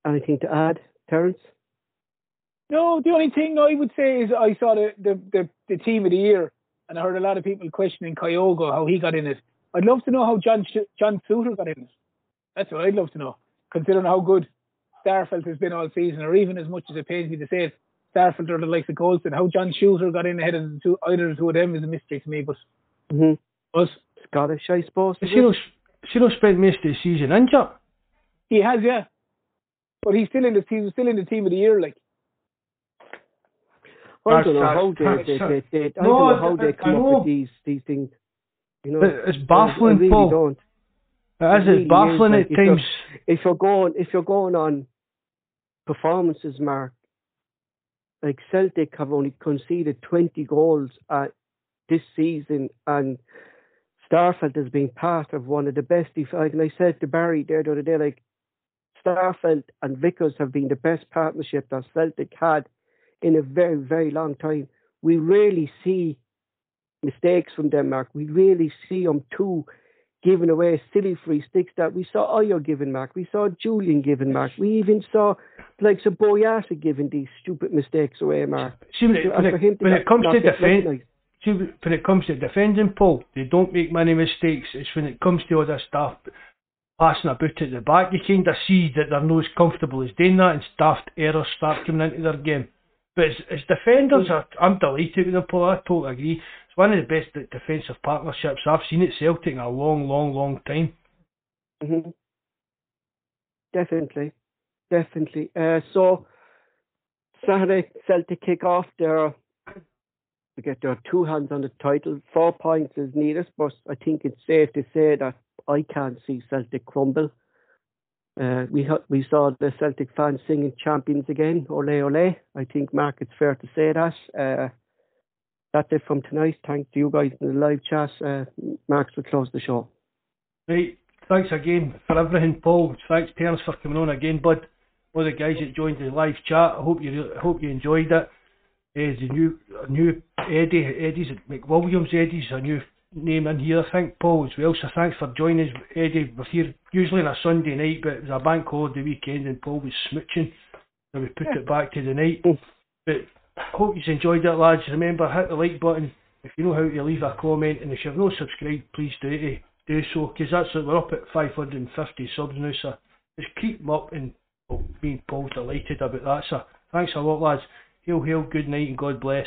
anything to add, Terence? No, the only thing I would say is I saw the, the, the, the team of the year and I heard a lot of people questioning Kyogo, how he got in it. I'd love to know how John John Souttar got in it. That's what I'd love to know, considering how good Starfelt has been all season, or even as much as it pains me to say it, Starfelt or the likes of Goldson, how John Souttar got in ahead of the two, either of the two of them is a mystery to me, but Mm-hmm. us, Scottish, I suppose. is it? Ciro Ciro spent most of the season injured. he has, yeah. But he's still in the team, still in the team of the year, like. I don't know how they, they, they, they, I No, don't know how they come up with these these things. You know, it's baffling, I really Paul. don't. It is, It really it's baffling is, at like, if you're- times. If you're going, if you're going on performances, Mark, like Celtic have only conceded 20 goals at this season, and Starfelt has been part of one of the best. If like, and I said to Barry there the other day, like Starfelt and Vickers have been the best partnership that Celtic had in a very, very long time. We rarely see mistakes from Denmark. We really see them too giving away silly free sticks that we saw Ajer giving Mark. We saw Jullien giving Mark. We even saw like of Boyata giving these stupid mistakes away, Mark. See, uh, when it, when it, when it comes to get defend, see, when it comes to defending, Paul, they don't make many mistakes. It's when it comes to this stuff passing about at the back, you kind of see that they're not as comfortable as doing that, and daft errors start coming into their game. But as, as defenders, I, I'm delighted with them, Paul. I totally agree. One of the best defensive partnerships I've seen at Celtic in a long, long, long time. hmm Definitely, definitely. Uh, so Saturday Celtic kick off their to get their two hands on the title. Four points is needed, but I think it's safe to say that I can't see Celtic crumble. Uh, we ha- we saw the Celtic fans singing champions again, ole ole. I think Mark, it's fair to say that. Uh, that's it from tonight. Thanks to you guys in the live chat. Uh, Mark will close the show. Right, thanks again for everything, Paul. Thanks, Terence, for coming on again, bud. All the guys that joined the live chat. I hope you I hope you enjoyed it. Uh, the new new Eddie Eddie's McWilliams Eddie's a new name in here, I think, Paul as well. So thanks for joining us, Eddie. We're here usually on a Sunday night, but it was a bank holiday weekend and Paul was smooching, so we put it back to the night. Mm. But hope you enjoyed it, lads. Remember, hit the like button if you know how to leave a comment, and if you've not subscribed, please do. Do so, because that's it. We're up at 550 subs now, so just keep them up, and well, me and Paul's delighted about that. So thanks a lot, lads. Hail, hail, good night, and God bless.